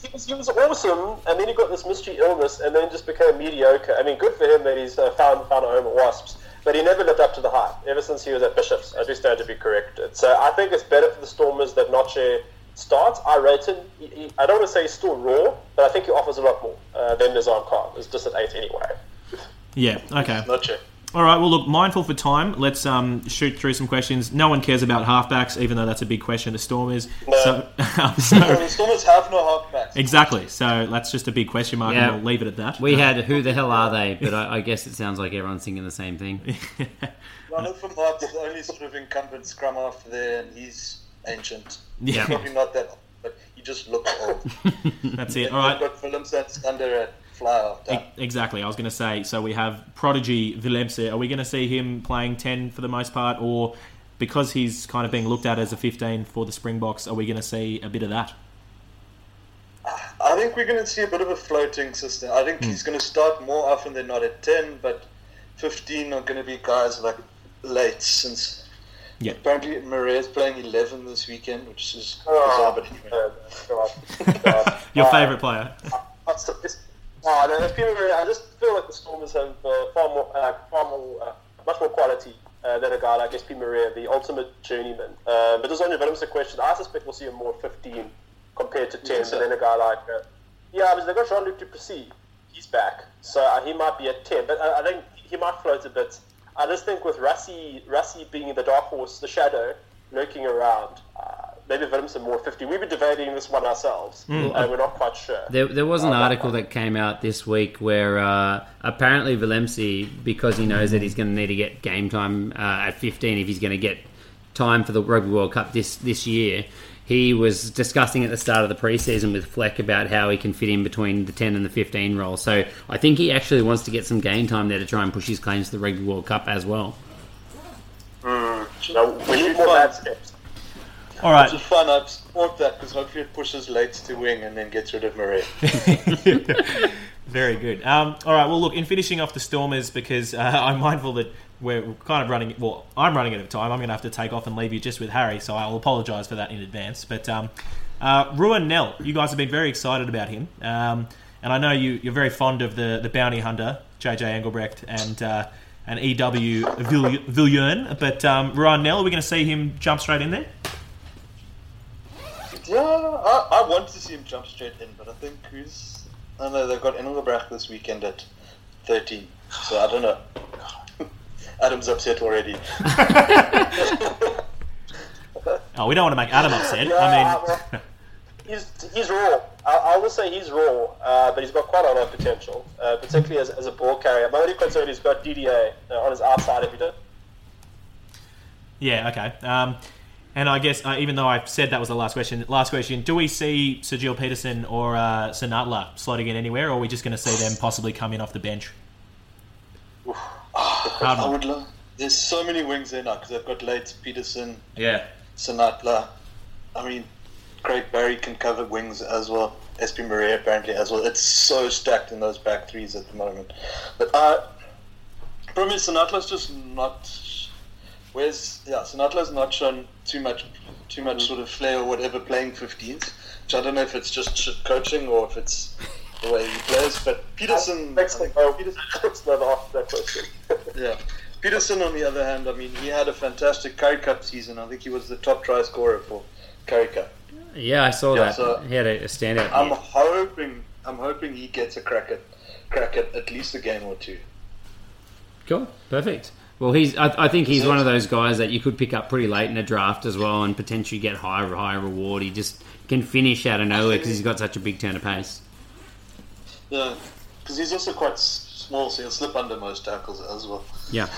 he was, he was awesome, and then he got this mystery illness, and then just became mediocre. I mean, good for him that he's uh, found found a home at Wasps, but he never lived up to the hype ever since he was at Bishops. I do stand to be corrected. So I think it's better for the Stormers that Notshe starts. I rate him. He, he, I don't want to say he's still raw, but I think he offers a lot more uh, than Nizaam Carr. It's just at eight anyway. yeah. Okay. Notshe. All right. Well, look, mindful for time. Let's um, shoot through some questions. No one cares about halfbacks, even though that's a big question. The Stormers. No. So, Well, so the Stormers have no halfbacks. exactly. So that's just a big question mark, Yeah. and we'll leave it at that. We had who the hell are they? But I, I guess it sounds like everyone's thinking the same thing. Jonathan Hart's the only sort of incumbent scrum half there, and he's ancient. Yeah. Probably not that old, but he just looks old. That's it. All right. Got Willem that's under at fly Exactly. I was going to say. So we have prodigy Willemse. Are we going to see him playing ten for the most part, or because he's kind of being looked at as a fifteen for the Springboks, are we going to see a bit of that? I think we're going to see a bit of a floating system. I think hmm. he's going to start more often than not at 10, but 15 are going to be guys like late since Yeah. apparently Marais is playing 11 this weekend, which is Oh, bizarre, but anyway. uh, God. God. Your Uh, favourite player? What's the, it's, no, it's been I just feel like the Stormers have uh, far more, uh, far more, uh, much more quality uh, than a guy like SP Marais, the ultimate journeyman. Uh, but there's only a question. I suspect we'll see him more 15 compared to 10 Yes, sir. than a guy like. Uh, yeah, but they've got Jean-Luc du Plessis. He's back, so uh, he might be at 10. But I, I think he might float a bit. I just think with Rassie, Rassie being the dark horse, the shadow lurking around. Uh, Maybe Willemsen more 50. We've been debating this one ourselves, and we're not quite sure. There, there was an that article that came out this week where uh, apparently Willemse, because he knows that he's going to need to get game time uh, at 15 if he's going to get time for the Rugby World Cup this, this year, he was discussing at the start of the preseason with Fleck about how he can fit in between the 10 and the 15 role. So I think he actually wants to get some game time there to try and push his claims to the Rugby World Cup as well. No, we need more bad steps. All right. Which is fun. I support that because hopefully it pushes late to wing and then gets rid of Marais. Very good. Um, all right. Well, look, in finishing off the Stormers, because uh, I'm mindful that we're kind of running. Well, I'm running out of time. I'm going to have to take off and leave you just with Harry, so I'll apologise for that in advance. But um, uh, Ruhan Nel, you guys have been very excited about him, um, and I know you, you're very fond of the the bounty hunter JJ Engelbrecht and uh, and EW Vill-. But um, Ruhan Nel, are we going to see him jump straight in there? Yeah, I, I want to see him jump straight in, but I think who's. I don't know, they've got Engelbrecht this weekend at 13, so I don't know. Adam's upset already. Oh, we don't want to make Adam upset. I mean, he's he's raw. I, I will say he's raw, uh, but he's got quite a lot of potential, uh, particularly as, as a ball carrier. My only concern is he's got DDA uh, on his outside if he does. Yeah, okay. Um, and I guess, uh, even though I said that was the last question, last question, do we see Sergeal Petersen or uh, Senatla slotting in anywhere, or are we just going to see them possibly come in off the bench? Hard I would love. There's so many wings there now because they've got Leyds, Petersen, Yeah. Senatla. I mean, Craig Barry can cover wings as well. SP Maria apparently as well. It's so stacked in those back threes at the moment. But uh, problem is Senatla's just not. Where's yeah? Senatla's not shown too much, too much sort of flair or whatever playing 15s. Which I don't know if it's just coaching or if it's the way he plays. But Petersen, I Next think oh, Petersen Petersen never asked that question. yeah. Petersen, on the other hand, I mean, he had a fantastic Currie Cup season. I think he was the top try scorer for Currie Cup. Yeah, I saw Yeah, that. so- he had a, a standout. I'm year. hoping, I'm hoping he gets a crack at, crack at at least a game or two. Cool, perfect. Well, he's. I, I think he's one of those guys that you could pick up pretty late in a draft as well, and potentially get higher, higher reward. He just can finish out of nowhere because he's got such a big turn of pace. Yeah, because he's also quite small, so he'll slip under most tackles as well. Yeah,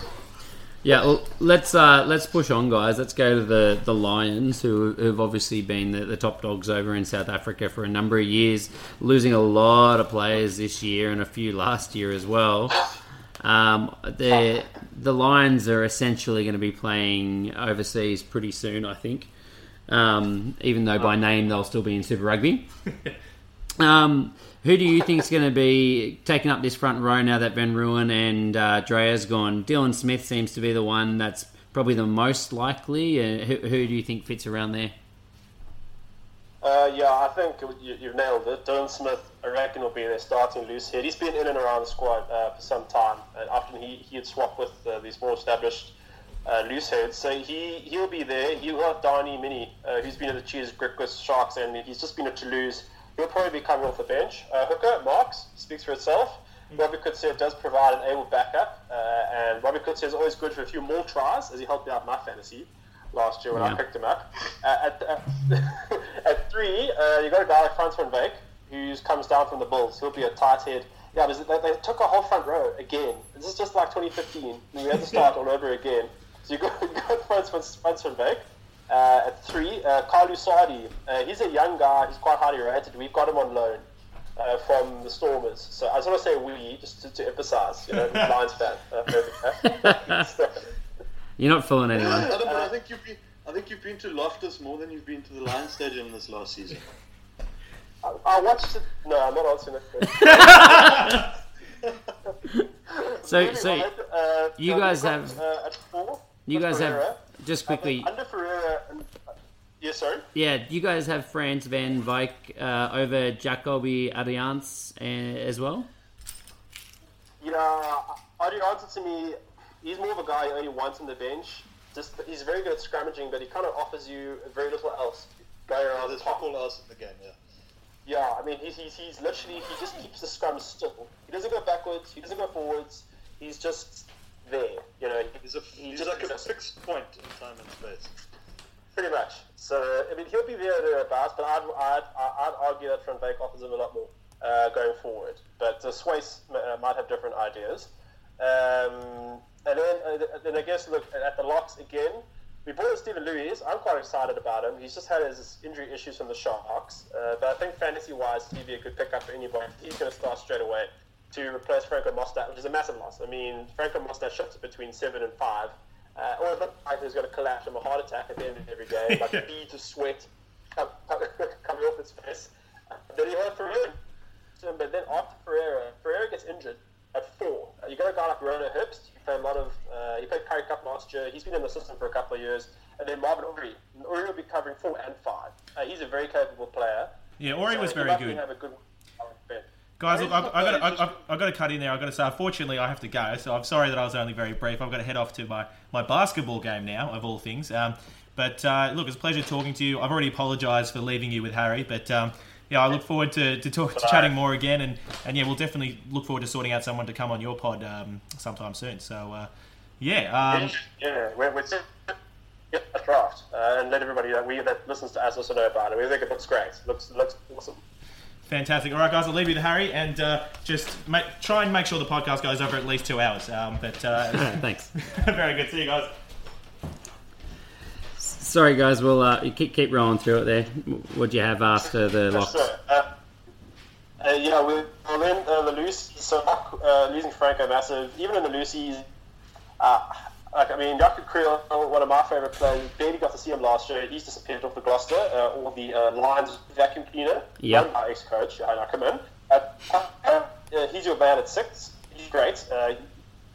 yeah. Well, let's uh, let's push on, guys. Let's go to the the Lions, who who've obviously been the, the top dogs over in South Africa for a number of years, losing a lot of players this year and a few last year as well. Um, the the Lions are essentially going to be playing overseas pretty soon, I think. Um, even though by name they'll still be in Super Rugby. Um, who do you think is going to be taking up this front row now that Van Rooyen and uh, Dreyer's gone? Dylan Smith seems to be the one that's probably the most likely. Uh, who, who do you think fits around there? Uh, yeah, I think you, you've nailed it. Dylan Smith, I reckon, will be their starting loose head. He's been in and around the squad uh, for some time, and often he, he'd swap with uh, these more established uh, loose heads. So he, he'll be there. He'll have Danie Mienie, uh, who's been at the Cheers Griquas Sharks, and he's just been at Toulouse. He'll probably be coming off the bench. Uh, Hooker, Marx, speaks for itself. Robbie Coetzee does provide an able backup, uh, and Robbie Coetzee is always good for a few more tries, as he helped me out in my fantasy last year when I picked him up. Uh, at, at, at three, uh, you got a guy like Frans van Beek, who comes down from the Bulls. He'll be a tight head. Yeah, there's- they, they took a whole front row again. This is just like 2015. We had to start all over again. So you got, you got Frans, van- Frans van Beek. Uh, at three, uh, Carlü Sadie. Uh, he's a young guy. He's quite highly rated. We've got him on loan uh, from the Stormers. So I just want to say we, just to, to emphasise, you know, Lions fan. Uh. You're not fooling anyone. Adam, I think you've been, I think you've been to Loftus more than you've been to the Lions Stadium this last season. I, I watched it. No, I'm not answering that. So, so uh, you guys we've uh, at four, you got guys have Ferreira. Just quickly. under Ferreira. And, yeah, sorry. Yeah, you guys have Frans van Wyk uh, over Jacobie Adriaanse uh, as well. Yeah, Adi answered to me. He's more of a guy who only wants on the bench. Just he's very good at scrummaging, but he kind of offers you very little else going Oh, around there's the top. all else in the game, yeah. Yeah, I mean, he's, he's, he's literally, he just keeps the scrum still. He doesn't go backwards, he doesn't go forwards, he's just there, you know. He's, a, he he's just like a fixed point in time and space. Pretty much. So, I mean, he'll be there thereabouts, but I'd, I'd, I'd argue that Van Beek offers him a lot more uh, going forward. But uh, Swys uh, might have different ideas. Um, and then, uh, then I guess, look, at the locks again, we brought in Stephan Lewies. I'm quite excited about him. He's just had his injury issues from the Sharks. Uh, but I think fantasy-wise, he'd be a good pickup for anybody. He's going to start straight away to replace Franco Mostert, which is a massive loss. I mean, Franco Mostert shifts between 7 and 5. Uh, or if like he's going to collapse from a heart attack at the end of every game, like beads of sweat coming off his face. Uh, then you have Ferreira. But then after Ferreira, Ferreira gets injured at four. Uh, you got a guy like Rona Hipst. He played a lot of. Uh, he played Currie Cup last year. He's been in the system for a couple of years. And then Marvin Orie. And Orie will be covering four and five. Uh, he's a very capable player. Yeah, Ori So was very good. Have a good. Guys, look, I've, I've, got to, I've, I've- got to cut in there. I've got to say, unfortunately, I have to go. So I'm sorry that I was only very brief. I've got to head off to my, my basketball game now, of all things. Um, but uh, look, it's a pleasure talking to you. I've already apologised for leaving you with Harry, but um, yeah, I look forward to, to, talk, to chatting more again. And, and yeah, we'll definitely look forward to sorting out someone to come on your pod um, sometime soon. So uh, yeah, um, Yeah, we're, we're get a draft uh, and let everybody that we that listens to us also know about it. We think it looks great. Looks looks awesome. Fantastic. All right, guys, I'll leave you to Harry and uh, just make, try and make sure the podcast goes over at least two hours. Um, but uh, Thanks. very good. See you guys. Sorry, guys. We'll uh, you keep keep rolling through it there. What do you have after the locks? So, uh, uh, yeah, we well then uh, the loose. So uh, losing Franco massive. Even in the loosies, uh, like I mean, Jaco Kriel, one of my favorite players, barely got to see him last year. He's disappeared off the Gloucester uh, or the uh, Lions vacuum cleaner. Yeah. Run by ex-coach uh, Ackermann. Uh, uh, he's your man at six. He's great. Uh,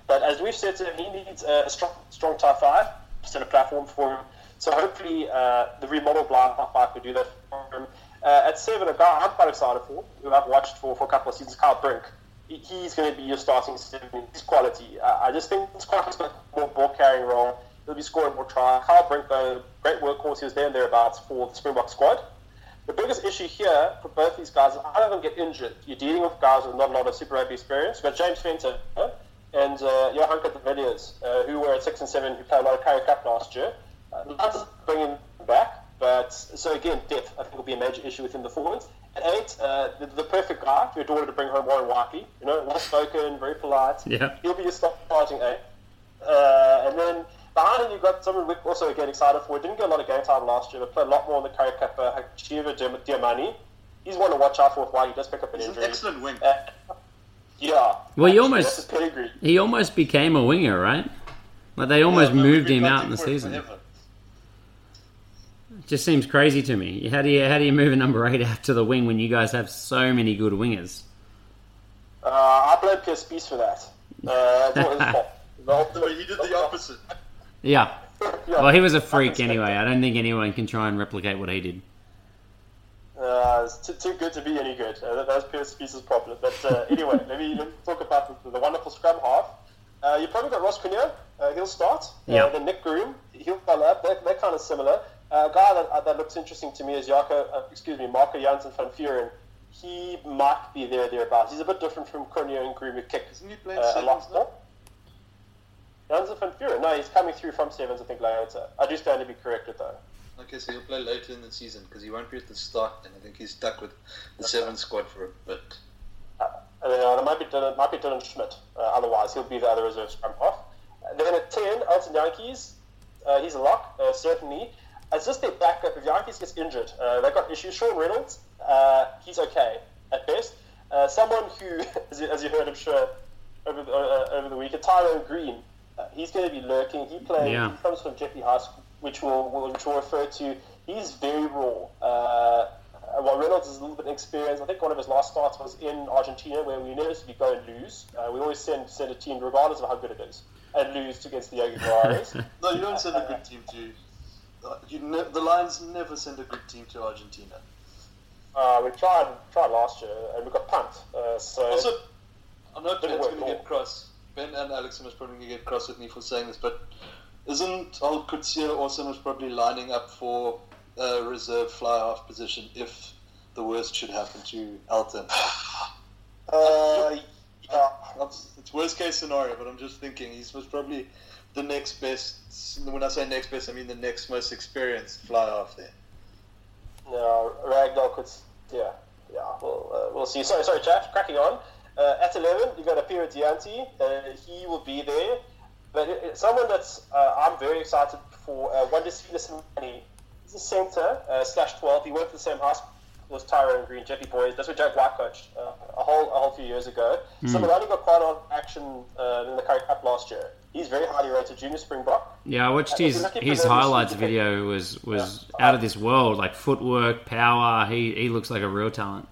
but as we've said to him, he needs a strong, strong tie five, just in a platform for him. So hopefully uh, the remodeled blind tie five could do that for him. Uh, at seven, a guy I'm quite excited for, who I've watched for, for a couple of seasons, Cyle Brink. He- He's going to be your starting seven. His quality. Uh, I just think it's quite a more ball carrying role. He'll be scoring more tries. Cyle Brink, though, great workhorse. He was there and thereabouts for the Springbok squad. The biggest issue here for both these guys is how of them get injured. You're dealing with guys with not a lot of Super Rugby experience. You've got James Venter and uh, Johan Villiers, uh, who were at 6 and 7, who played a lot of Currie Cup last year. Uh, Lions bringing back, but so again, depth I think will be a major issue within the forwards. At 8, uh, the, the perfect guy for your daughter to bring home Warren Wakey. You know, well spoken, very polite. Yeah. He'll be your starting 8. Uh, and then behind him, you've got someone we're also again excited for. Didn't get a lot of game time last year, but played a lot more in the Currie Cup. Uh, Hacjivah Dayimani. He's one to watch out for while he does pick up an He's an excellent wing. Uh, yeah. Well, you Actually, almost- That's his pedigree. He almost became a winger, right? Like they almost Yeah, moved him out in the fighting for it season. forever. Just seems crazy to me. How do you how do you move a number eight out to the wing when you guys have so many good wingers? Uh, I blame Pierre Spies for that. Uh, it's not his fault. The- No, he did the opposite. Yeah. Yeah. Well, he was a freak Opposite. anyway. I don't think anyone can try and replicate what he did. Uh, it's too, too good to be any good. Uh, that, that's Pierre Spies's problem. But uh, anyway, let me let me talk about the, the wonderful scrum half. Uh, you probably got Ross Cronjé. Uh, he'll start. Yeah. Uh, then Nic Groom. He'll follow up. They're, they're kind of similar. Uh, a guy that, uh, that looks interesting to me is Jaco, uh, excuse me, Marco Janssen van Vuren. He might be there thereabouts. He's a bit different from Cronjé and Groom who kick Isn't he playing uh, sevens now? Janssen van Vuren. No, he's coming through from sevens, I think, later. I do stand to be corrected though. Okay, so he'll play later in the season because he won't be at the start, and I think he's stuck with the seven squad for a bit. Uh, there might be Dylan, might be Dylan Schmidt. Uh, otherwise, he'll be the other reserve scrum half. Uh, then at ten, Elton Jantjies. Uh, he's a lock, uh, certainly. As just their backup, if Jantjies gets injured, uh, they've got issues. Sean Reynolds, uh, he's okay at best. Uh, someone who, as you, as you heard, I'm sure, over the, uh, over the weekend, Tyrone Green. Uh, he's going to be lurking. He plays. Yeah. He comes from Jeppe High School, which will, will which will refer to. He's very raw. Uh, while Reynolds is a little bit experienced, I think one of his last starts was in Argentina, where we inevitably go and lose. Uh, we always send send a team, regardless of how good it is, and lose against the Jaguares. No, you don't send a good team to. You ne- the Lions never send a good team to Argentina. uh, we tried tried last year, and we got pumped. Uh, so Also, I know Ben's going to get cross. Ben and Alex are probably going to get cross with me for saying this, but isn't Al Coetzee also most probably lining up for a reserve fly half position if the worst should happen to Elton? uh, yeah, it's worst case scenario, but I'm just thinking he's most probably the next best. When I say next best, I mean the next most experienced fly half there. No, Ragnar could. Yeah, yeah. We'll uh, we'll see. Sorry, sorry, chat. Cracking on. Uh, at eleven, you got Aphiwe Dyantyi. Uh, he will be there. But it, it- someone that's uh, I'm very excited for. Uh, Wandisile Simelane. He's a centre uh, slash twelve. He went to the same high school as Tyrone Green, Jeppe Boys. That's what Jake White coached uh, a whole a whole few years ago. Someone only got quite on action uh, in the Currie Cup last year. He's very highly rated junior Springbok. Yeah, I watched his you're looking for his highlights video was was out of this world. Like footwork, power. He he looks like a real talent.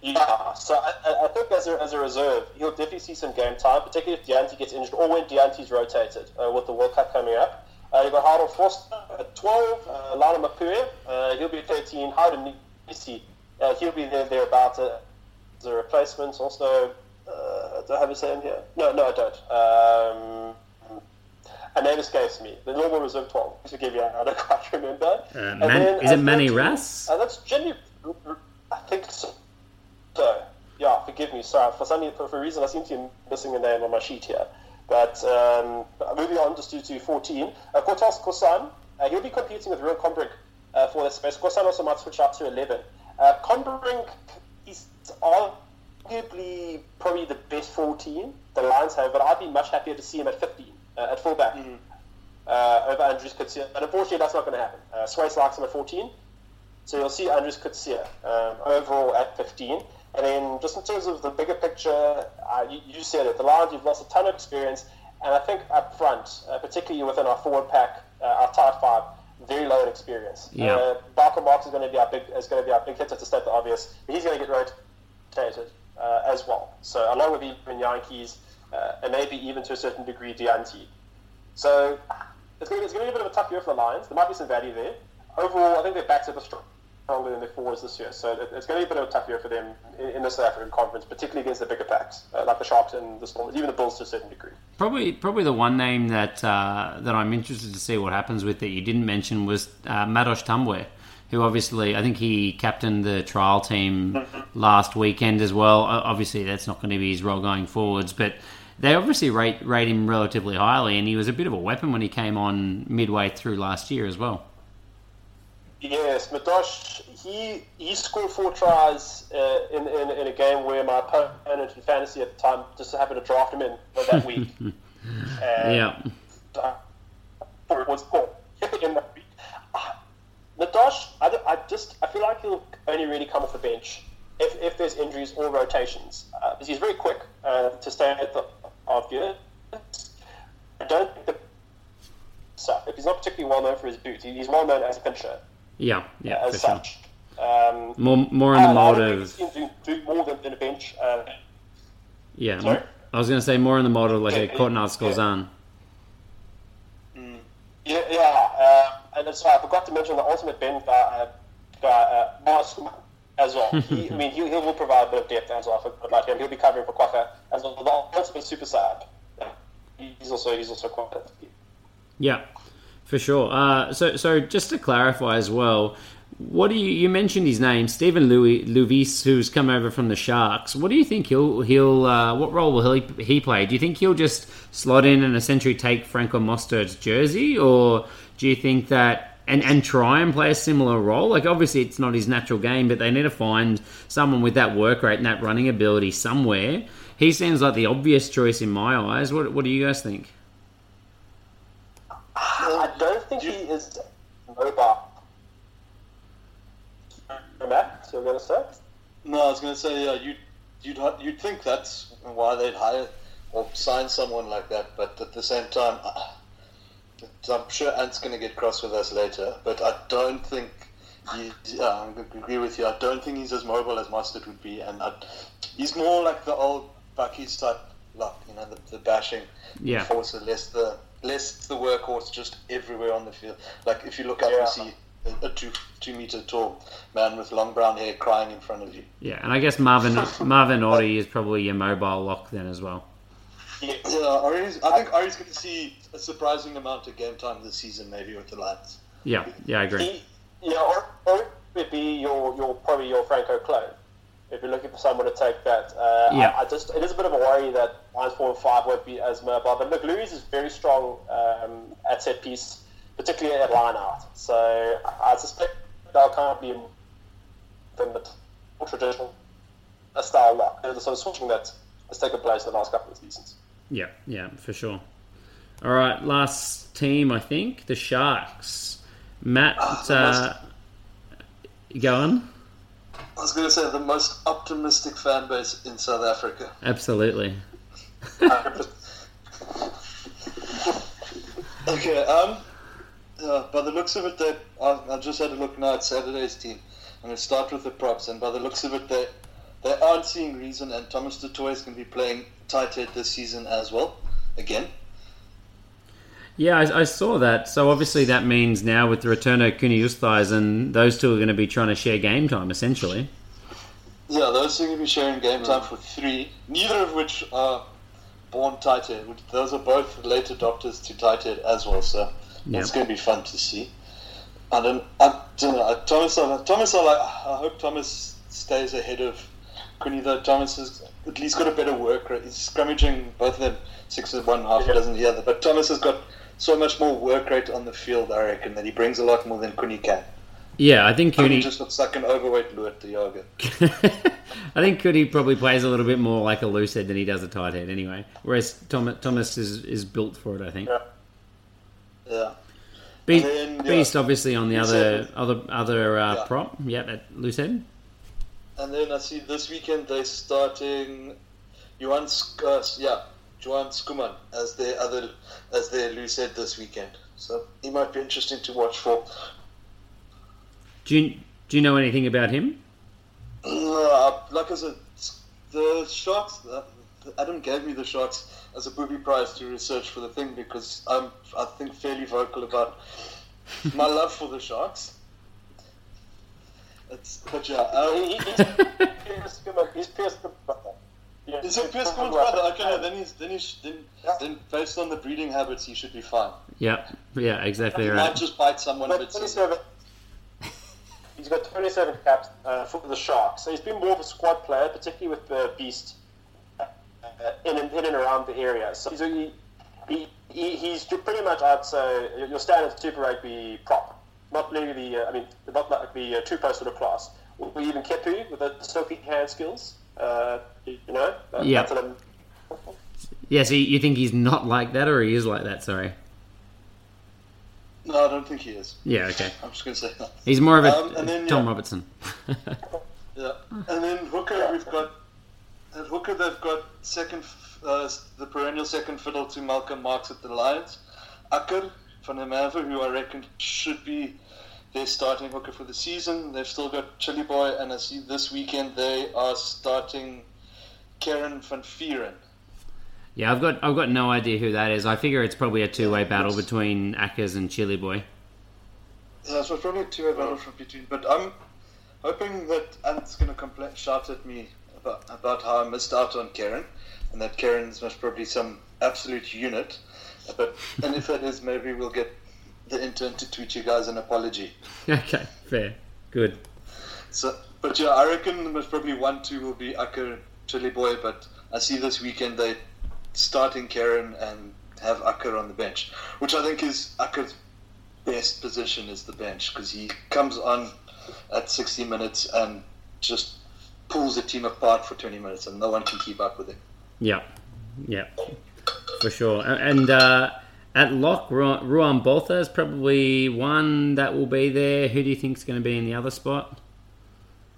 Yeah, so I, I- think as a, as a reserve, he'll definitely see some game time, particularly if Dyantyi gets injured or when Dyantyi's rotated uh, with the World Cup coming up. Uh, you've got Harold Vorster at 12, uh, Lionel Mapoe, uh, he'll be at 13, Howard Mnisi, uh, he'll be there thereabouts uh, as a replacement. Also, uh, do I have his name here? No, no, I don't. Um, a name escapes me. The normal reserve 12, to give you, I don't quite remember. Uh, And Man- then is it Manny 13, Ras? Uh, that's genuinely, I think so. So, yeah, forgive me. Sorry, for some for, for a reason I seem to be missing a name on my sheet here. But um, moving on just to, to 14, uh, Courtnall Skosan, uh, he'll be competing with Ruan Combrink uh, for that space. Skosan also might switch out to 11. Uh, Combrink is arguably probably the best 14 the Lions have, but I'd be much happier to see him at 15, uh, at fullback, uh, over Andries Coetzee. But unfortunately, that's not going to happen. Uh, Swys likes him at 14. So you'll see Andries Coetzee um, overall at 15. And then just in terms of the bigger picture, uh, you, you said it. The Lions, you've lost a ton of experience. And I think up front, uh, particularly within our forward pack, uh, our tight five, very low in experience. Yeah. Uh, Barker Marx is going to be our big is going to be our big hitter to state the obvious. But he's going to get rotated uh, as well. So along with even Jantjies, uh, and maybe even to a certain degree Dyantyi. So it's going, to, it's going to be a bit of a tough year for the Lions. There might be some value there. Overall, I think their backs are stronger than their forwards this year. So it's going to be a bit of a tough year for them in, in the South African conference, particularly against the bigger packs, uh, like the Sharks and the Stormers, even the Bulls to a certain degree. Probably, probably the one name that uh, that I'm interested to see what happens with that you didn't mention was uh, Madosh Tambwe, who obviously I think he captained the trial team last weekend as well. Obviously, that's not going to be his role going forwards, but they obviously rate rate him relatively highly, and he was a bit of a weapon when he came on midway through last year as well. Yes, Madosh, he he scored four tries uh, in, in in a game where my opponent in fantasy at the time just happened to draft him in for that week. Yeah, uh, it was in that Madosh, I, I just I feel like he'll only really come off the bench if, if there's injuries or rotations uh, because he's very quick uh, to stay at the obvious. I don't think the he's not particularly well known for his boots, he's well known as a pincher yeah, yeah, as for sure. such. Um, More, more in the I- I mold don't think of he's do more than, than a bench. Uh, yeah. Sorry? I was going to say more in the mold of like a Yeah, Courtnall yeah. Skosan. Yeah, yeah. Uh, and so I forgot to mention the ultimate Ben guy, uh, uh, Mars as well. He, I mean, he, he will provide a bit of depth as well for like him. He'll be covering for Kwagga as well. The ultimate super sub. He's also he's also quite. Yeah, for sure. Uh, so, so just to clarify as well, what do you you mentioned his name, Stephan Lewies Lewies, who's come over from the Sharks. What do you think he'll he'll uh, what role will he he play? Do you think he'll just slot in and essentially take Franco Mostert's jersey, or do you think that and and try and play a similar role? Like obviously it's not his natural game, but they need to find someone with that work rate and that running ability somewhere. He seems like the obvious choice in my eyes. What what do you guys think? I don't think he is mobile. Matt, so you're going to say? No, I was going to say, yeah, you'd, you'd, you'd think that's why they'd hire or sign someone like that, but at the same time, I'm sure Ant's going to get cross with us later, but I don't think He, yeah, I agree with you. I don't think he's as mobile as Mostert would be, and I, he's more like the old Bakkies type, like you know, the, the bashing Yeah. enforcer, less the less the workhorse, just everywhere on the field. Like if you look up, you see a, a two two meter tall man with long brown hair crying in front of you. Yeah, and I guess Marvin Marvin Orie is probably your mobile lock then as well. Yeah, Ari's, I think Ari's going to see a surprising amount of game time this season, maybe with the Lions. Yeah, yeah, I agree. He, yeah, or, or it would be your, your probably your Franco Clone. If you're looking for someone to take that, uh, Yeah. I, I just it is a bit of a worry that Lions four and five won't be as mobile. But look, Louis is very strong um, at set piece, particularly at line out. So I suspect they'll kind of be from the more traditional a style lock. There's a sort of switching that has taken place in the last couple of seasons. Yeah, yeah, for sure. All right, last team, I think the Sharks. Matt, uh, go on. I was going to say the most optimistic fan base in South Africa. Absolutely. Okay, um, uh, by the looks of it, they, I, I just had a look now at Saturday's team. I'm going to start with the props, and by the looks of it, they they aren't seeing reason, and Thomas du Toit is going to be playing tight head this season as well, again. Yeah, I, I saw that. So obviously that means now with the return of Coenie and those two are going to be trying to share game time essentially. Yeah, those two are going to be sharing game time for three, neither of which are born tight head. Those are both late adopters to tight head as well, so it's going to be fun to see. I don't, I don't know. Thomas, Thomas, I like. I hope Thomas stays ahead of Quinny. Though Thomas has at least got a better work rate. He's scrummaging both of them six of one, half a dozen the other. But Thomas has got so much more work rate on the field. I reckon that he brings a lot more than Quinny can. Yeah, I think Coenie. just looks like an overweight Lood de Jager. I think Coenie probably plays a little bit more like a loose head than he does a tight head anyway. Whereas Thomas, Thomas is, is built for it, I think. Yeah. Yeah. Beast, then, yeah. Beast obviously on the Loose other head. other other uh, Yeah. prop. Yeah, at loose head. And then I see this weekend they're starting Johan, Sk- uh, yeah, Johan Schoeman as their other as their loose head this weekend. So he might be interesting to watch for. Do you do you know anything about him? Uh, like I said, the Sharks. Uh, Adam gave me the Sharks as a booby prize to research for the thing because I'm I think fairly vocal about my love for the Sharks. It's, but yeah, uh, He, he, he's Pierre Schoeman- he's Pierre Schoeman. Yeah, Is it Pierce Cole's brother? Okay, no, then he's then he's then, then based on the breeding habits, he should be fine. Yeah, yeah, exactly He right. might just bite someone But mid 27, he's got 27 caps uh, for the Sharks. So he's been more of a squad player, particularly with the Beast uh, in, and, in and around the area. So he's, he, he, he, he's pretty much, I'd say, your your standard Super Rugby prop. Not really the, uh, I mean, not like the uh, two post sort of class. We even kept Kepu with the silky hand skills. Uh, you know? That, Yeah. That's what Yeah, so you think he's not like that, or he is like that? Sorry. No, I don't think he is. Yeah, okay. I'm just gonna say that. He's more of a Um, and then, Tom yeah. Robertson. Yeah, and then hooker we've got at hooker they've got second uh, the perennial second fiddle to Malcolm Marx at the Lions, Akker van der who I reckon should be their starting hooker for the season. They've still got Chiliboy, and I see this weekend they are starting Kerron van Vuuren. yeah, I've got I've got no idea who that is. I figure it's probably a two way battle between Ackers and Chiliboy. Yeah, it's probably a two-way battle from between. But I'm hoping that Ant's going to compla- shout at me about, about how I missed out on Kerron, and that Kerron's most probably some absolute unit. But and if that is, maybe we'll get the intern to tweet you guys an apology. Okay, fair, good. So, but yeah, I reckon the most probably one-two will be Akker Chiliboy. But I see this weekend they starting Kerron and have Akker on the bench, which I think is Akker's best position is the bench because he comes on at 60 minutes and just pulls the team apart for 20 minutes and no one can keep up with him. Yeah, yeah, for sure. And uh, at lock, Ru- Ruan Botha is probably one that will be there. Who do you think is going to be in the other spot?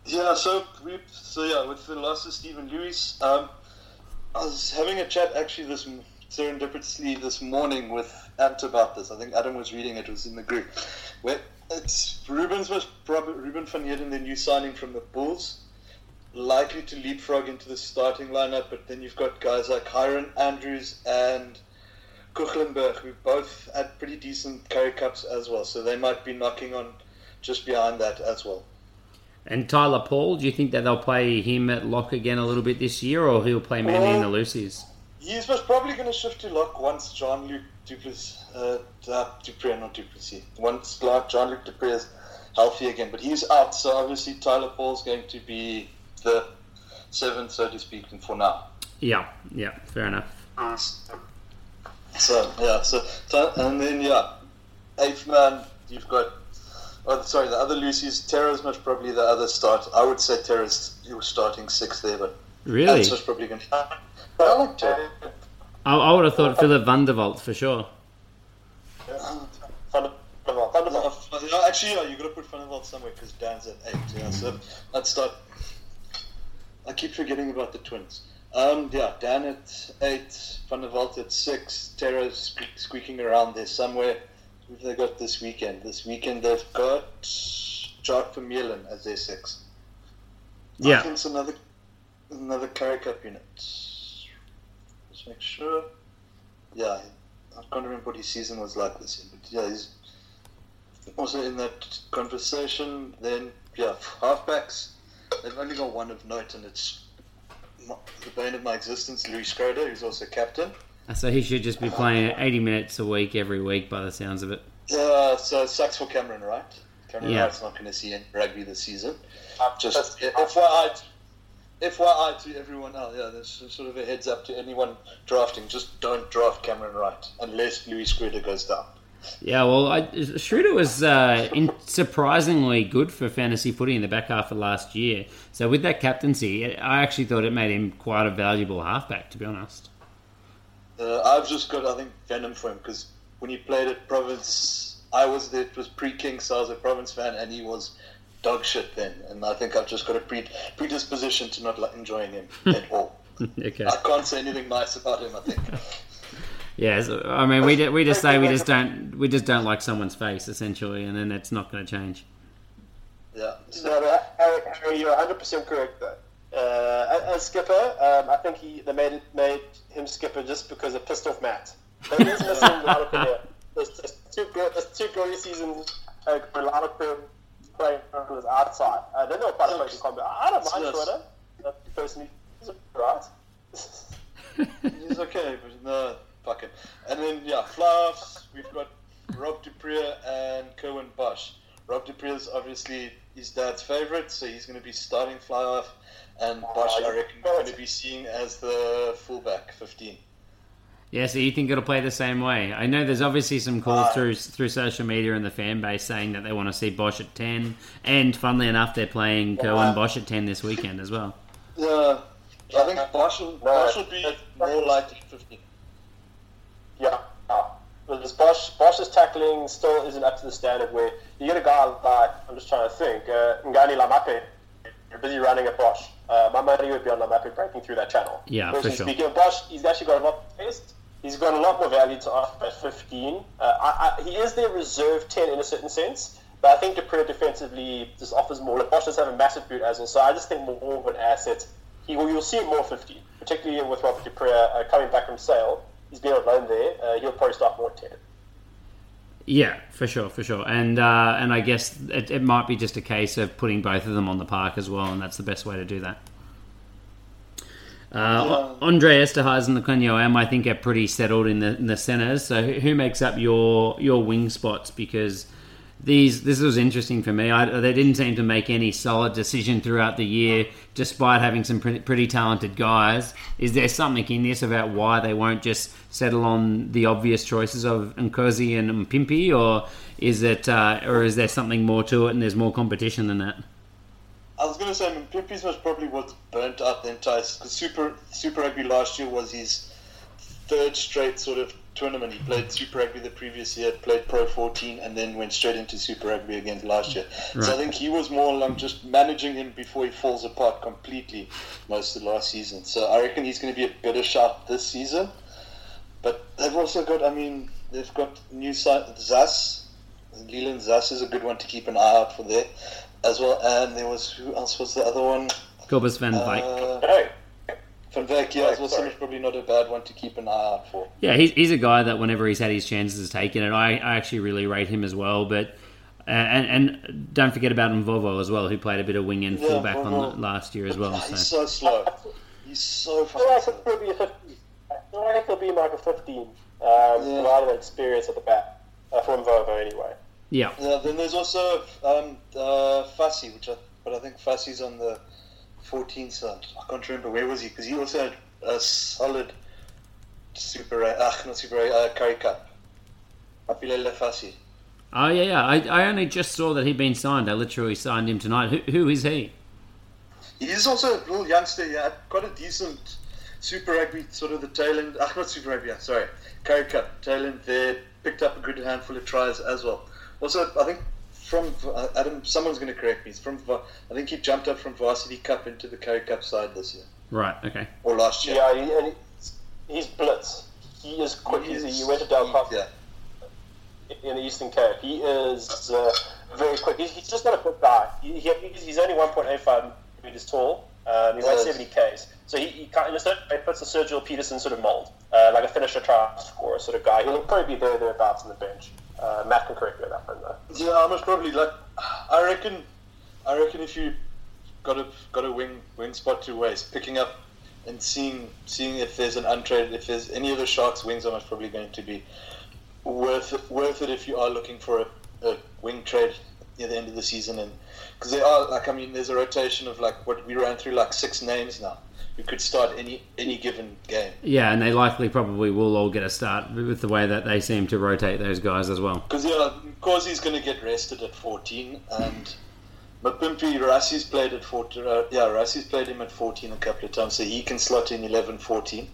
Yeah, so we so yeah with the loss of Stephan Lewies, um, I was having a chat actually this serendipitously this morning with Ant about this. I think Adam was reading it. it was in the group. Where It's Ruben's was Ruben van Heerden, the new signing from the Bulls, likely to leapfrog into the starting lineup. But then you've got guys like Hyron Andrews and Kuchlenberg, who both had pretty decent Currie Cups as well. So they might be knocking on just behind that as well. And Tyler Paul, do you think that they'll play him at lock again a little bit this year, or he'll play mainly in the Lucies? He's most probably going to shift to lock once Jean-Luc du Plessis, uh, uh, du Preez, not du Plessis, once Jean-Luc du Preez is healthy again. But he's out, so obviously Tyler Paul's going to be the seventh, so to speak, and for now. Yeah, yeah, fair enough. So yeah, so, so and then yeah, eighth man, you've got. Oh, sorry, the other Lucy's Terra's most probably the other start. I would say Terra's you were starting sixth there, but really, that's most probably going to. I like Terra. I, I would have thought Philip van der Walt for sure. No, actually, yeah, you've got to put van der Walt somewhere because Dan's at eight. Yeah, so let's start. I keep forgetting about the twins. Um, yeah, Dan at eight, van der Walt at six, Terra sque- squeaking around there somewhere. Who have they got this weekend? This weekend they've got Jacques Vermeulen as their six. Yeah. I think it's another another Currie Cup unit. Let's make sure. Yeah, I can't remember what his season was like this year, but yeah, he's also in that conversation. Then yeah, halfbacks. They've only got one of note, and it's my, the bane of my existence, Louis Schreuder, who's also captain. Uh, so he should just be playing 80 minutes a week every week by the sounds of it. Yeah, so it sucks for Cameron Wright. Cameron Yeah. Wright's not going to see any rugby this season. Just FYI, FYI to everyone else. Yeah, there's sort of a heads up to anyone drafting. Just don't draft Cameron Wright unless Louis Schreuder goes down. Yeah, well, I, Schreuder was uh, in, surprisingly good for fantasy footy in the back half of last year. So with that captaincy, I actually thought it made him quite a valuable halfback, to be honest. Uh, I've just got, I think, venom for him because when he played at Province, I was there. It was pre-King, so I was a Province fan, and he was dog shit then. And I think I've just got a pre- predisposition to not like, enjoying him at all. okay. I can't say anything nice about him. I think. Yeah, so, I mean, we, just, we just say we just don't we just don't like someone's face essentially, and then it's not going to change. Yeah. No, but Harry, Harry, you're 100% correct though. Uh, as skipper, um, I think he they made made him skipper just because it pissed off Matt. But missing Lanarkon. There's, there's two good, there's two glory seasons uh, for Lanarkon playing on his outside. Uh, they know quite a place in combat. I don't mind Yes. Schreuder. Uh, personally, he's right. He's okay, but no, fuck it. And then yeah, fly-offs. We've got Rob du Preez and Curwin Bosch. Rob du Preez is obviously his dad's favorite, so he's going to be starting fly-off, and Bosch I reckon going to be seeing as the fullback, fifteen. Yeah, so you think it'll play the same way? I know there's obviously some calls Uh, through through social media and the fan base saying that they want to see Bosch at ten, and funnily enough, they're playing Cohen Bosch at ten this weekend as well. Yeah, I think Bosch will, Bosch will be more likely fifteen. Yeah. This Bosch, Bosch's tackling still isn't up to the standard where you get a guy like, I'm just trying to think, uh, Ngani Laumape, you're busy running at Bosch. Uh, my money would be on Laumape breaking through that channel. Yeah, for Personally sure. Speaking of Bosch, he's actually got a lot of taste. He's got a lot more value to offer at 15. Uh, I, I, he is their reserve 10 in a certain sense, but I think du Preez defensively just offers more. Like Bosch does have a massive boot as well, so I just think more of an asset. He will, you'll see more 15, particularly with Robert du Preez uh, coming back from Sale. He's been on loan there. Uh, he'll probably start more at 10. Yeah, for sure, for sure, and uh, and I guess it, it might be just a case of putting both of them on the park as well, and that's the best way to do that. Uh, Andre Esterhuizen and Lukhanyo Am, I think, are pretty settled in the in the centres. So who who makes up your your wing spots? Because these this was interesting for me. I, they didn't seem to make any solid decision throughout the year, despite having some pretty, pretty talented guys. Is there something in this about why they won't just settle on the obvious choices of Nkosi and Mapimpi, or is it, uh, or is there something more to it and there's more competition than that? I was going to say, I Pippi's was probably what burnt out the entire. Super Super Rugby last year was his third straight sort of tournament. He played Super Rugby the previous year, played Pro 14, and then went straight into Super Rugby again last year. Right. So I think he was more along just managing him before he falls apart completely most of last season. So I reckon he's going to be a better shot this season. But they've also got, I mean, they've got new si- Zas Leolin Zas is a good one to keep an eye out for there as well. And there was who else was the other one? Cobus van Wyk. Uh, Hey, Van Wyk, yeah, as well. sorry. Probably not a bad one to keep an eye out for. Yeah, he's, he's a guy that whenever he's had his chances has taken it. I, I actually really rate him as well. But uh, and and don't forget about Mvovo as well, who played a bit of wing and Yeah, fullback on the, last year as well. He's So so slow. He's so I feel like fucking he'll be a 15. I feel like he'll be like a 15. Um, Yeah. A lot of experience at the back. Uh, from Mvovo, anyway. yeah, Yeah, then there's also um, uh, Fassi, which I, but I think Fassi's on the 14th side. I can't remember where was he because he also had a solid Super ah, not Super uh, Currie Cup. Aphelele Fassi. oh yeah, yeah. I, I only just saw that he'd been signed. I literally signed him tonight. Who, who is he? He's also a little youngster. Yeah, quite a decent Super Rugby sort of the tail end. Ah, not Super Rugby. Yeah, sorry, Currie Cup tail end there. Picked up a good handful of tries as well. Also, I think from uh, Adam, someone's going to correct me. It's from I think he jumped up from Varsity Cup into the Currie Cup side this year Right. Okay. or last year. Yeah, he, and he's, he's blitz. He is quick. He's, he went to Del Costa Yeah, in the Eastern Cape. He is uh, very quick. He's, he's just not a quick guy. He, he, he's only 1.85 meters tall. Um, he weighs 70 k's. So he, he, kind of, he puts the Sergeal Petersen sort of mold, uh, like a finisher try scorer sort of guy. He'll probably be there thereabouts on the bench. Uh, Matt can correct me on that one though. yeah. I must probably like. I reckon. I reckon if you got a got a wing wing spot to waste, picking up and seeing seeing if there's an untrade, if there's any of the Sharks wings, are most probably going to be worth it, worth it if you are looking for a, a wing trade near the end of the season, and because they are like I mean, there's a rotation of like what we ran through like six names now. Who could start any any given game. Yeah, and they likely probably will all get a start with the way that they seem to rotate those guys as well. Because yeah, Corsi's going to get rested at 14, and Mapimpi Rassie's played at 14. Uh, yeah, Rassie's played him at 14 a couple of times, so he can slot in 11, 14.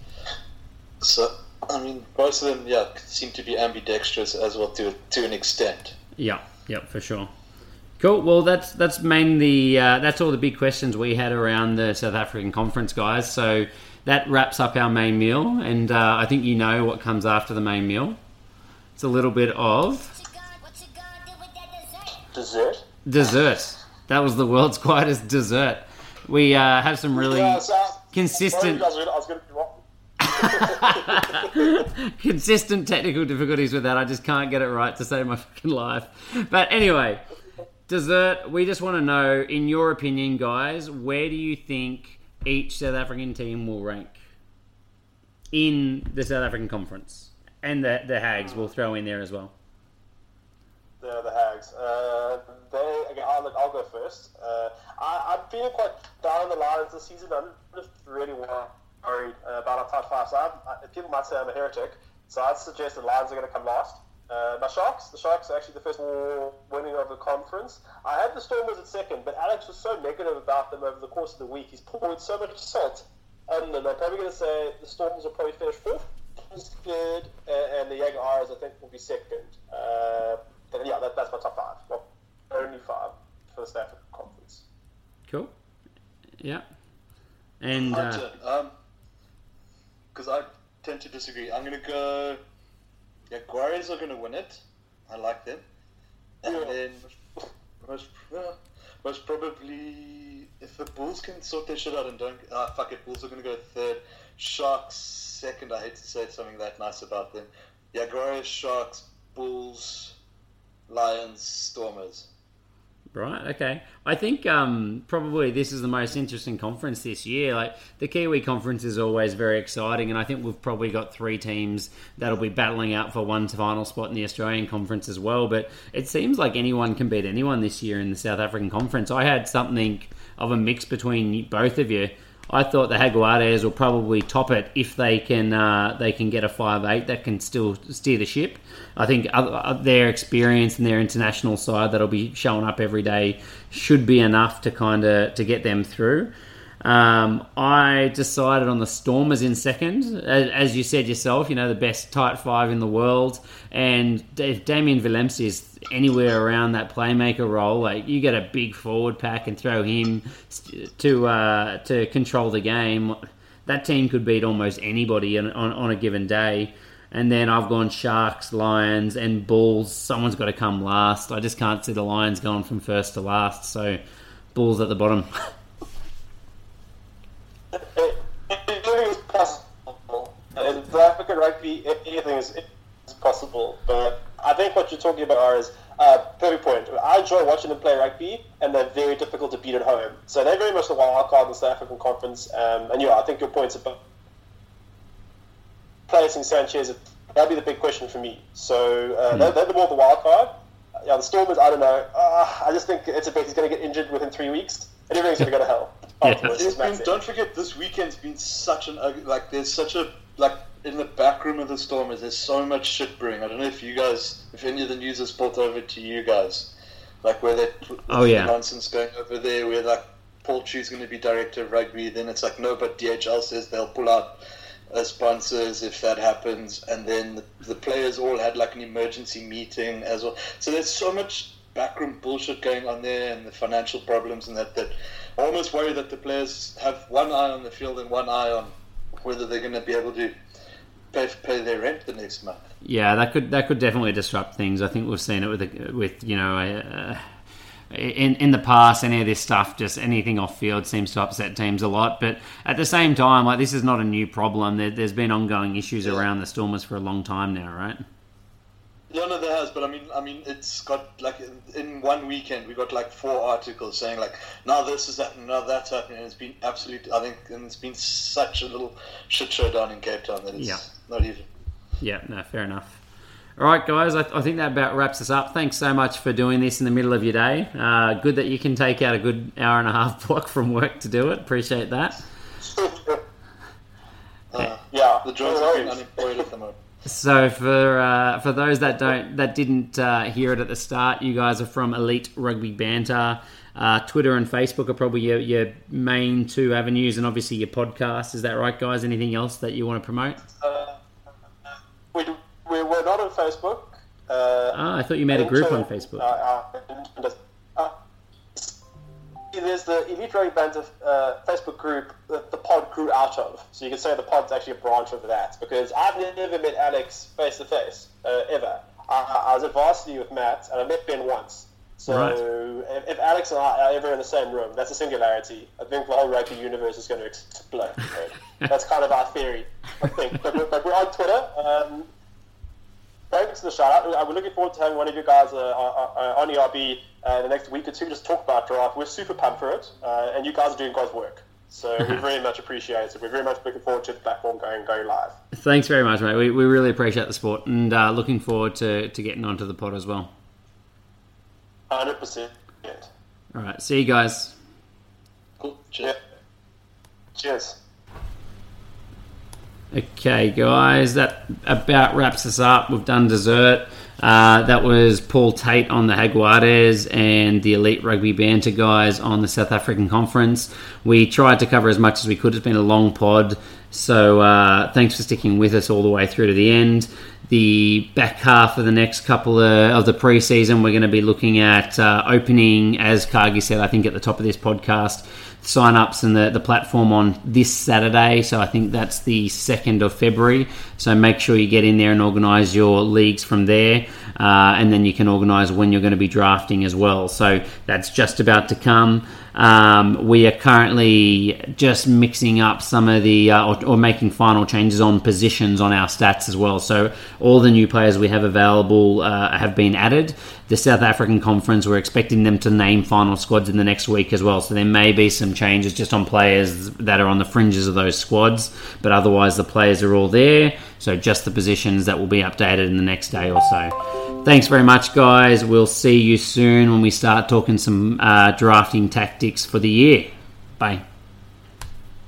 So I mean, both of them, yeah, seem to be ambidextrous as well to to an extent. Yeah, yeah, for sure. Cool. Well, that's that's mainly uh, that's all the big questions we had around the South African conference, guys. So that wraps up our main meal, and uh, I think you know what comes after the main meal. It's a little bit of Dessert? dessert. Dessert. That was the world's quietest dessert. We uh, have some really Yeah, so- consistent, Sorry, I was going to be wrong. consistent technical difficulties with that. I just can't get it right to save my fucking life. But anyway, dessert. We just want to know, in your opinion, guys, where do you think each South African team will rank in the South African conference? And the the Hags will throw in there as well. the, the Hags. Uh, they again. I'll, look, I'll go first. Uh, I, I'm feeling quite down on the Lions this season. I'm just really worried uh, about our top five. So I'm, I, people might say I'm a heretic. So I'd suggest the Lions are going to come last. Uh, my Sharks. The Sharks are actually the first winning of the conference. I had the Stormers at second, but Alex was so negative about them over the course of the week. He's poured so much salt on them. I'm probably going to say the Stormers will probably finish fourth. Third, uh, and the Jaguars I think will be second. Uh, and yeah, that, that's my top five. Well, only five for the South African Conference. Cool. Yeah. And uh, um, because I tend to disagree. I'm going to go. Yeah, Jaguares are going to win it. I like them. And Yeah. then most uh, most probably, if the Bulls can sort their shit out and don't, ah, fuck it, Bulls are going to go third. Sharks second. I hate to say something that nice about them. Yeah, Jaguares, Sharks, Bulls, Lions, Stormers. Right. Okay. I think um, probably this is the most interesting conference this year. Like the Kiwi conference is always very exciting, and I think we've probably got three teams that'll be battling out for one final spot in the Australian conference as well. But it seems like anyone can beat anyone this year in the South African conference. I had something of a mix between both of you. I thought the Jaguares will probably top it if they can uh, they can get a five eight that can still steer the ship. I think uh, their experience and their international side that'll be showing up every day should be enough to kind of to get them through. Um, I decided on the Stormers in second, as, as you said yourself. You know the best tight five in the world, and if Damian Willemse is anywhere around that playmaker role, like you get a big forward pack and throw him to uh, to control the game, that team could beat almost anybody on, on, on a given day. And then I've gone Sharks, Lions, and Bulls. Someone's got to come last. I just can't see the Lions going from first to last. So Bulls at the bottom. possible. Rugby, anything is possible. But I think what you're talking about are is uh, perfect point. I enjoy watching them play rugby, and they're very difficult to beat at home. So they're very much the wild card in the South African Conference. Um, and yeah, I think your points about placing Sanchez, that'd be the big question for me. So uh, they're, they're the more the wild card. Yeah, the Stormers, I don't know. Uh, I just think it's a bet he's going to get injured within three weeks, and everything's going to go to hell. Yeah. Afterwards, been, don't forget, this weekend's been such an ugly. Like, there's such a like in the back room of the Stormers. There's so much shit brewing. I don't know if you guys, if any of the news is brought over to you guys, like where they Oh, yeah. nonsense going over there, where like Paul Chu's going to be director of rugby. Then it's like no, but DHL says they'll pull out uh, sponsors if that happens, and then the, the players all had like an emergency meeting as well. So there's so much backroom bullshit going on there, and the financial problems, and that that I almost worry that the players have one eye on the field and one eye on whether they're going to be able to pay pay their rent the next month. Yeah, that could that could definitely disrupt things. I think we've seen it with with you know. Uh, in in the past, any of this stuff, just anything off field, seems to upset teams a lot. But at the same time, like this is not a new problem. There, there's been ongoing issues around the Stormers for a long time now, right? Yeah, no, there has, but I mean, I mean, it's got like in- one weekend we got like four articles saying like, now this is happening, now that's happening. And it's been absolute. I think, and it's been such a little shit show down in Cape Town that it's Yeah. not even. Yeah, no, fair enough. All right, guys, I, I think that about wraps us up. Thanks so much for doing this in the middle of your day. Uh, good that you can take out a good hour and a half block from work to do it. Appreciate that. Uh, yeah, the no are being unemployed at the moment. So for uh, for those that don't that didn't uh, hear it at the start, you guys are from Elite Rugby Banter. Uh, Twitter and Facebook are probably your, your main two avenues, and obviously your podcast. Is that right, guys? Anything else that you want to promote? Uh, we, we, we're not on Facebook. Uh, Ah, I thought you made a group on Facebook. There's the Elite Rugby Banter uh, Facebook group that the pod grew out of. So you could say the pod's actually a branch of that because I've never met Alex face to face ever. I, I was at varsity with Matt and I met Ben once. So Right. if, if Alex and I are ever in the same room, that's a singularity. I think the whole rugby universe is going to explode. that's kind of our theory, I think. But, we're- but we're on Twitter. Um, thanks for the shout out. Uh, We're looking forward to having one of you guys uh, uh, uh, on ERB uh, in the next week or two. Just talk about draft. We're super pumped for it, uh, and you guys are doing God's work. So we very much appreciate it. We're very much looking forward to the platform going going live. Thanks very much, mate. We, we really appreciate the support, and uh, looking forward to, to getting onto the pod as well. Hundred percent. All right, see you guys. Cool. Yeah. Cheers. Cheers. Okay, guys, that about wraps us up. We've done dessert. Uh, that was Paul Tait on the Jaguares and the Elite Rugby Banter guys on the South African Conference. We tried to cover as much as we could. It's been a long pod, so uh, thanks for sticking with us all the way through to the end. The back half of the next couple of, of the preseason, we're going to be looking at uh, opening, as Cargie said, I think at the top of this podcast, sign ups and the, the platform on this Saturday. So I think that's the 2nd of February. So make sure you get in there and organise your leagues from there. Uh, and then you can organise when you're going to be drafting as well. So that's just about to come. Um, we are currently just mixing up some of the, uh, or, or making final changes on positions on our stats as well. So all the new players we have available uh, have been added. The South African Conference, we're expecting them to name final squads in the next week as well. So there may be some changes just on players that are on the fringes of those squads, but otherwise the players are all there. So just the positions that will be updated in the next day or so. Thanks very much, guys. We'll see you soon when we start talking some uh, drafting tactics for the year. Bye.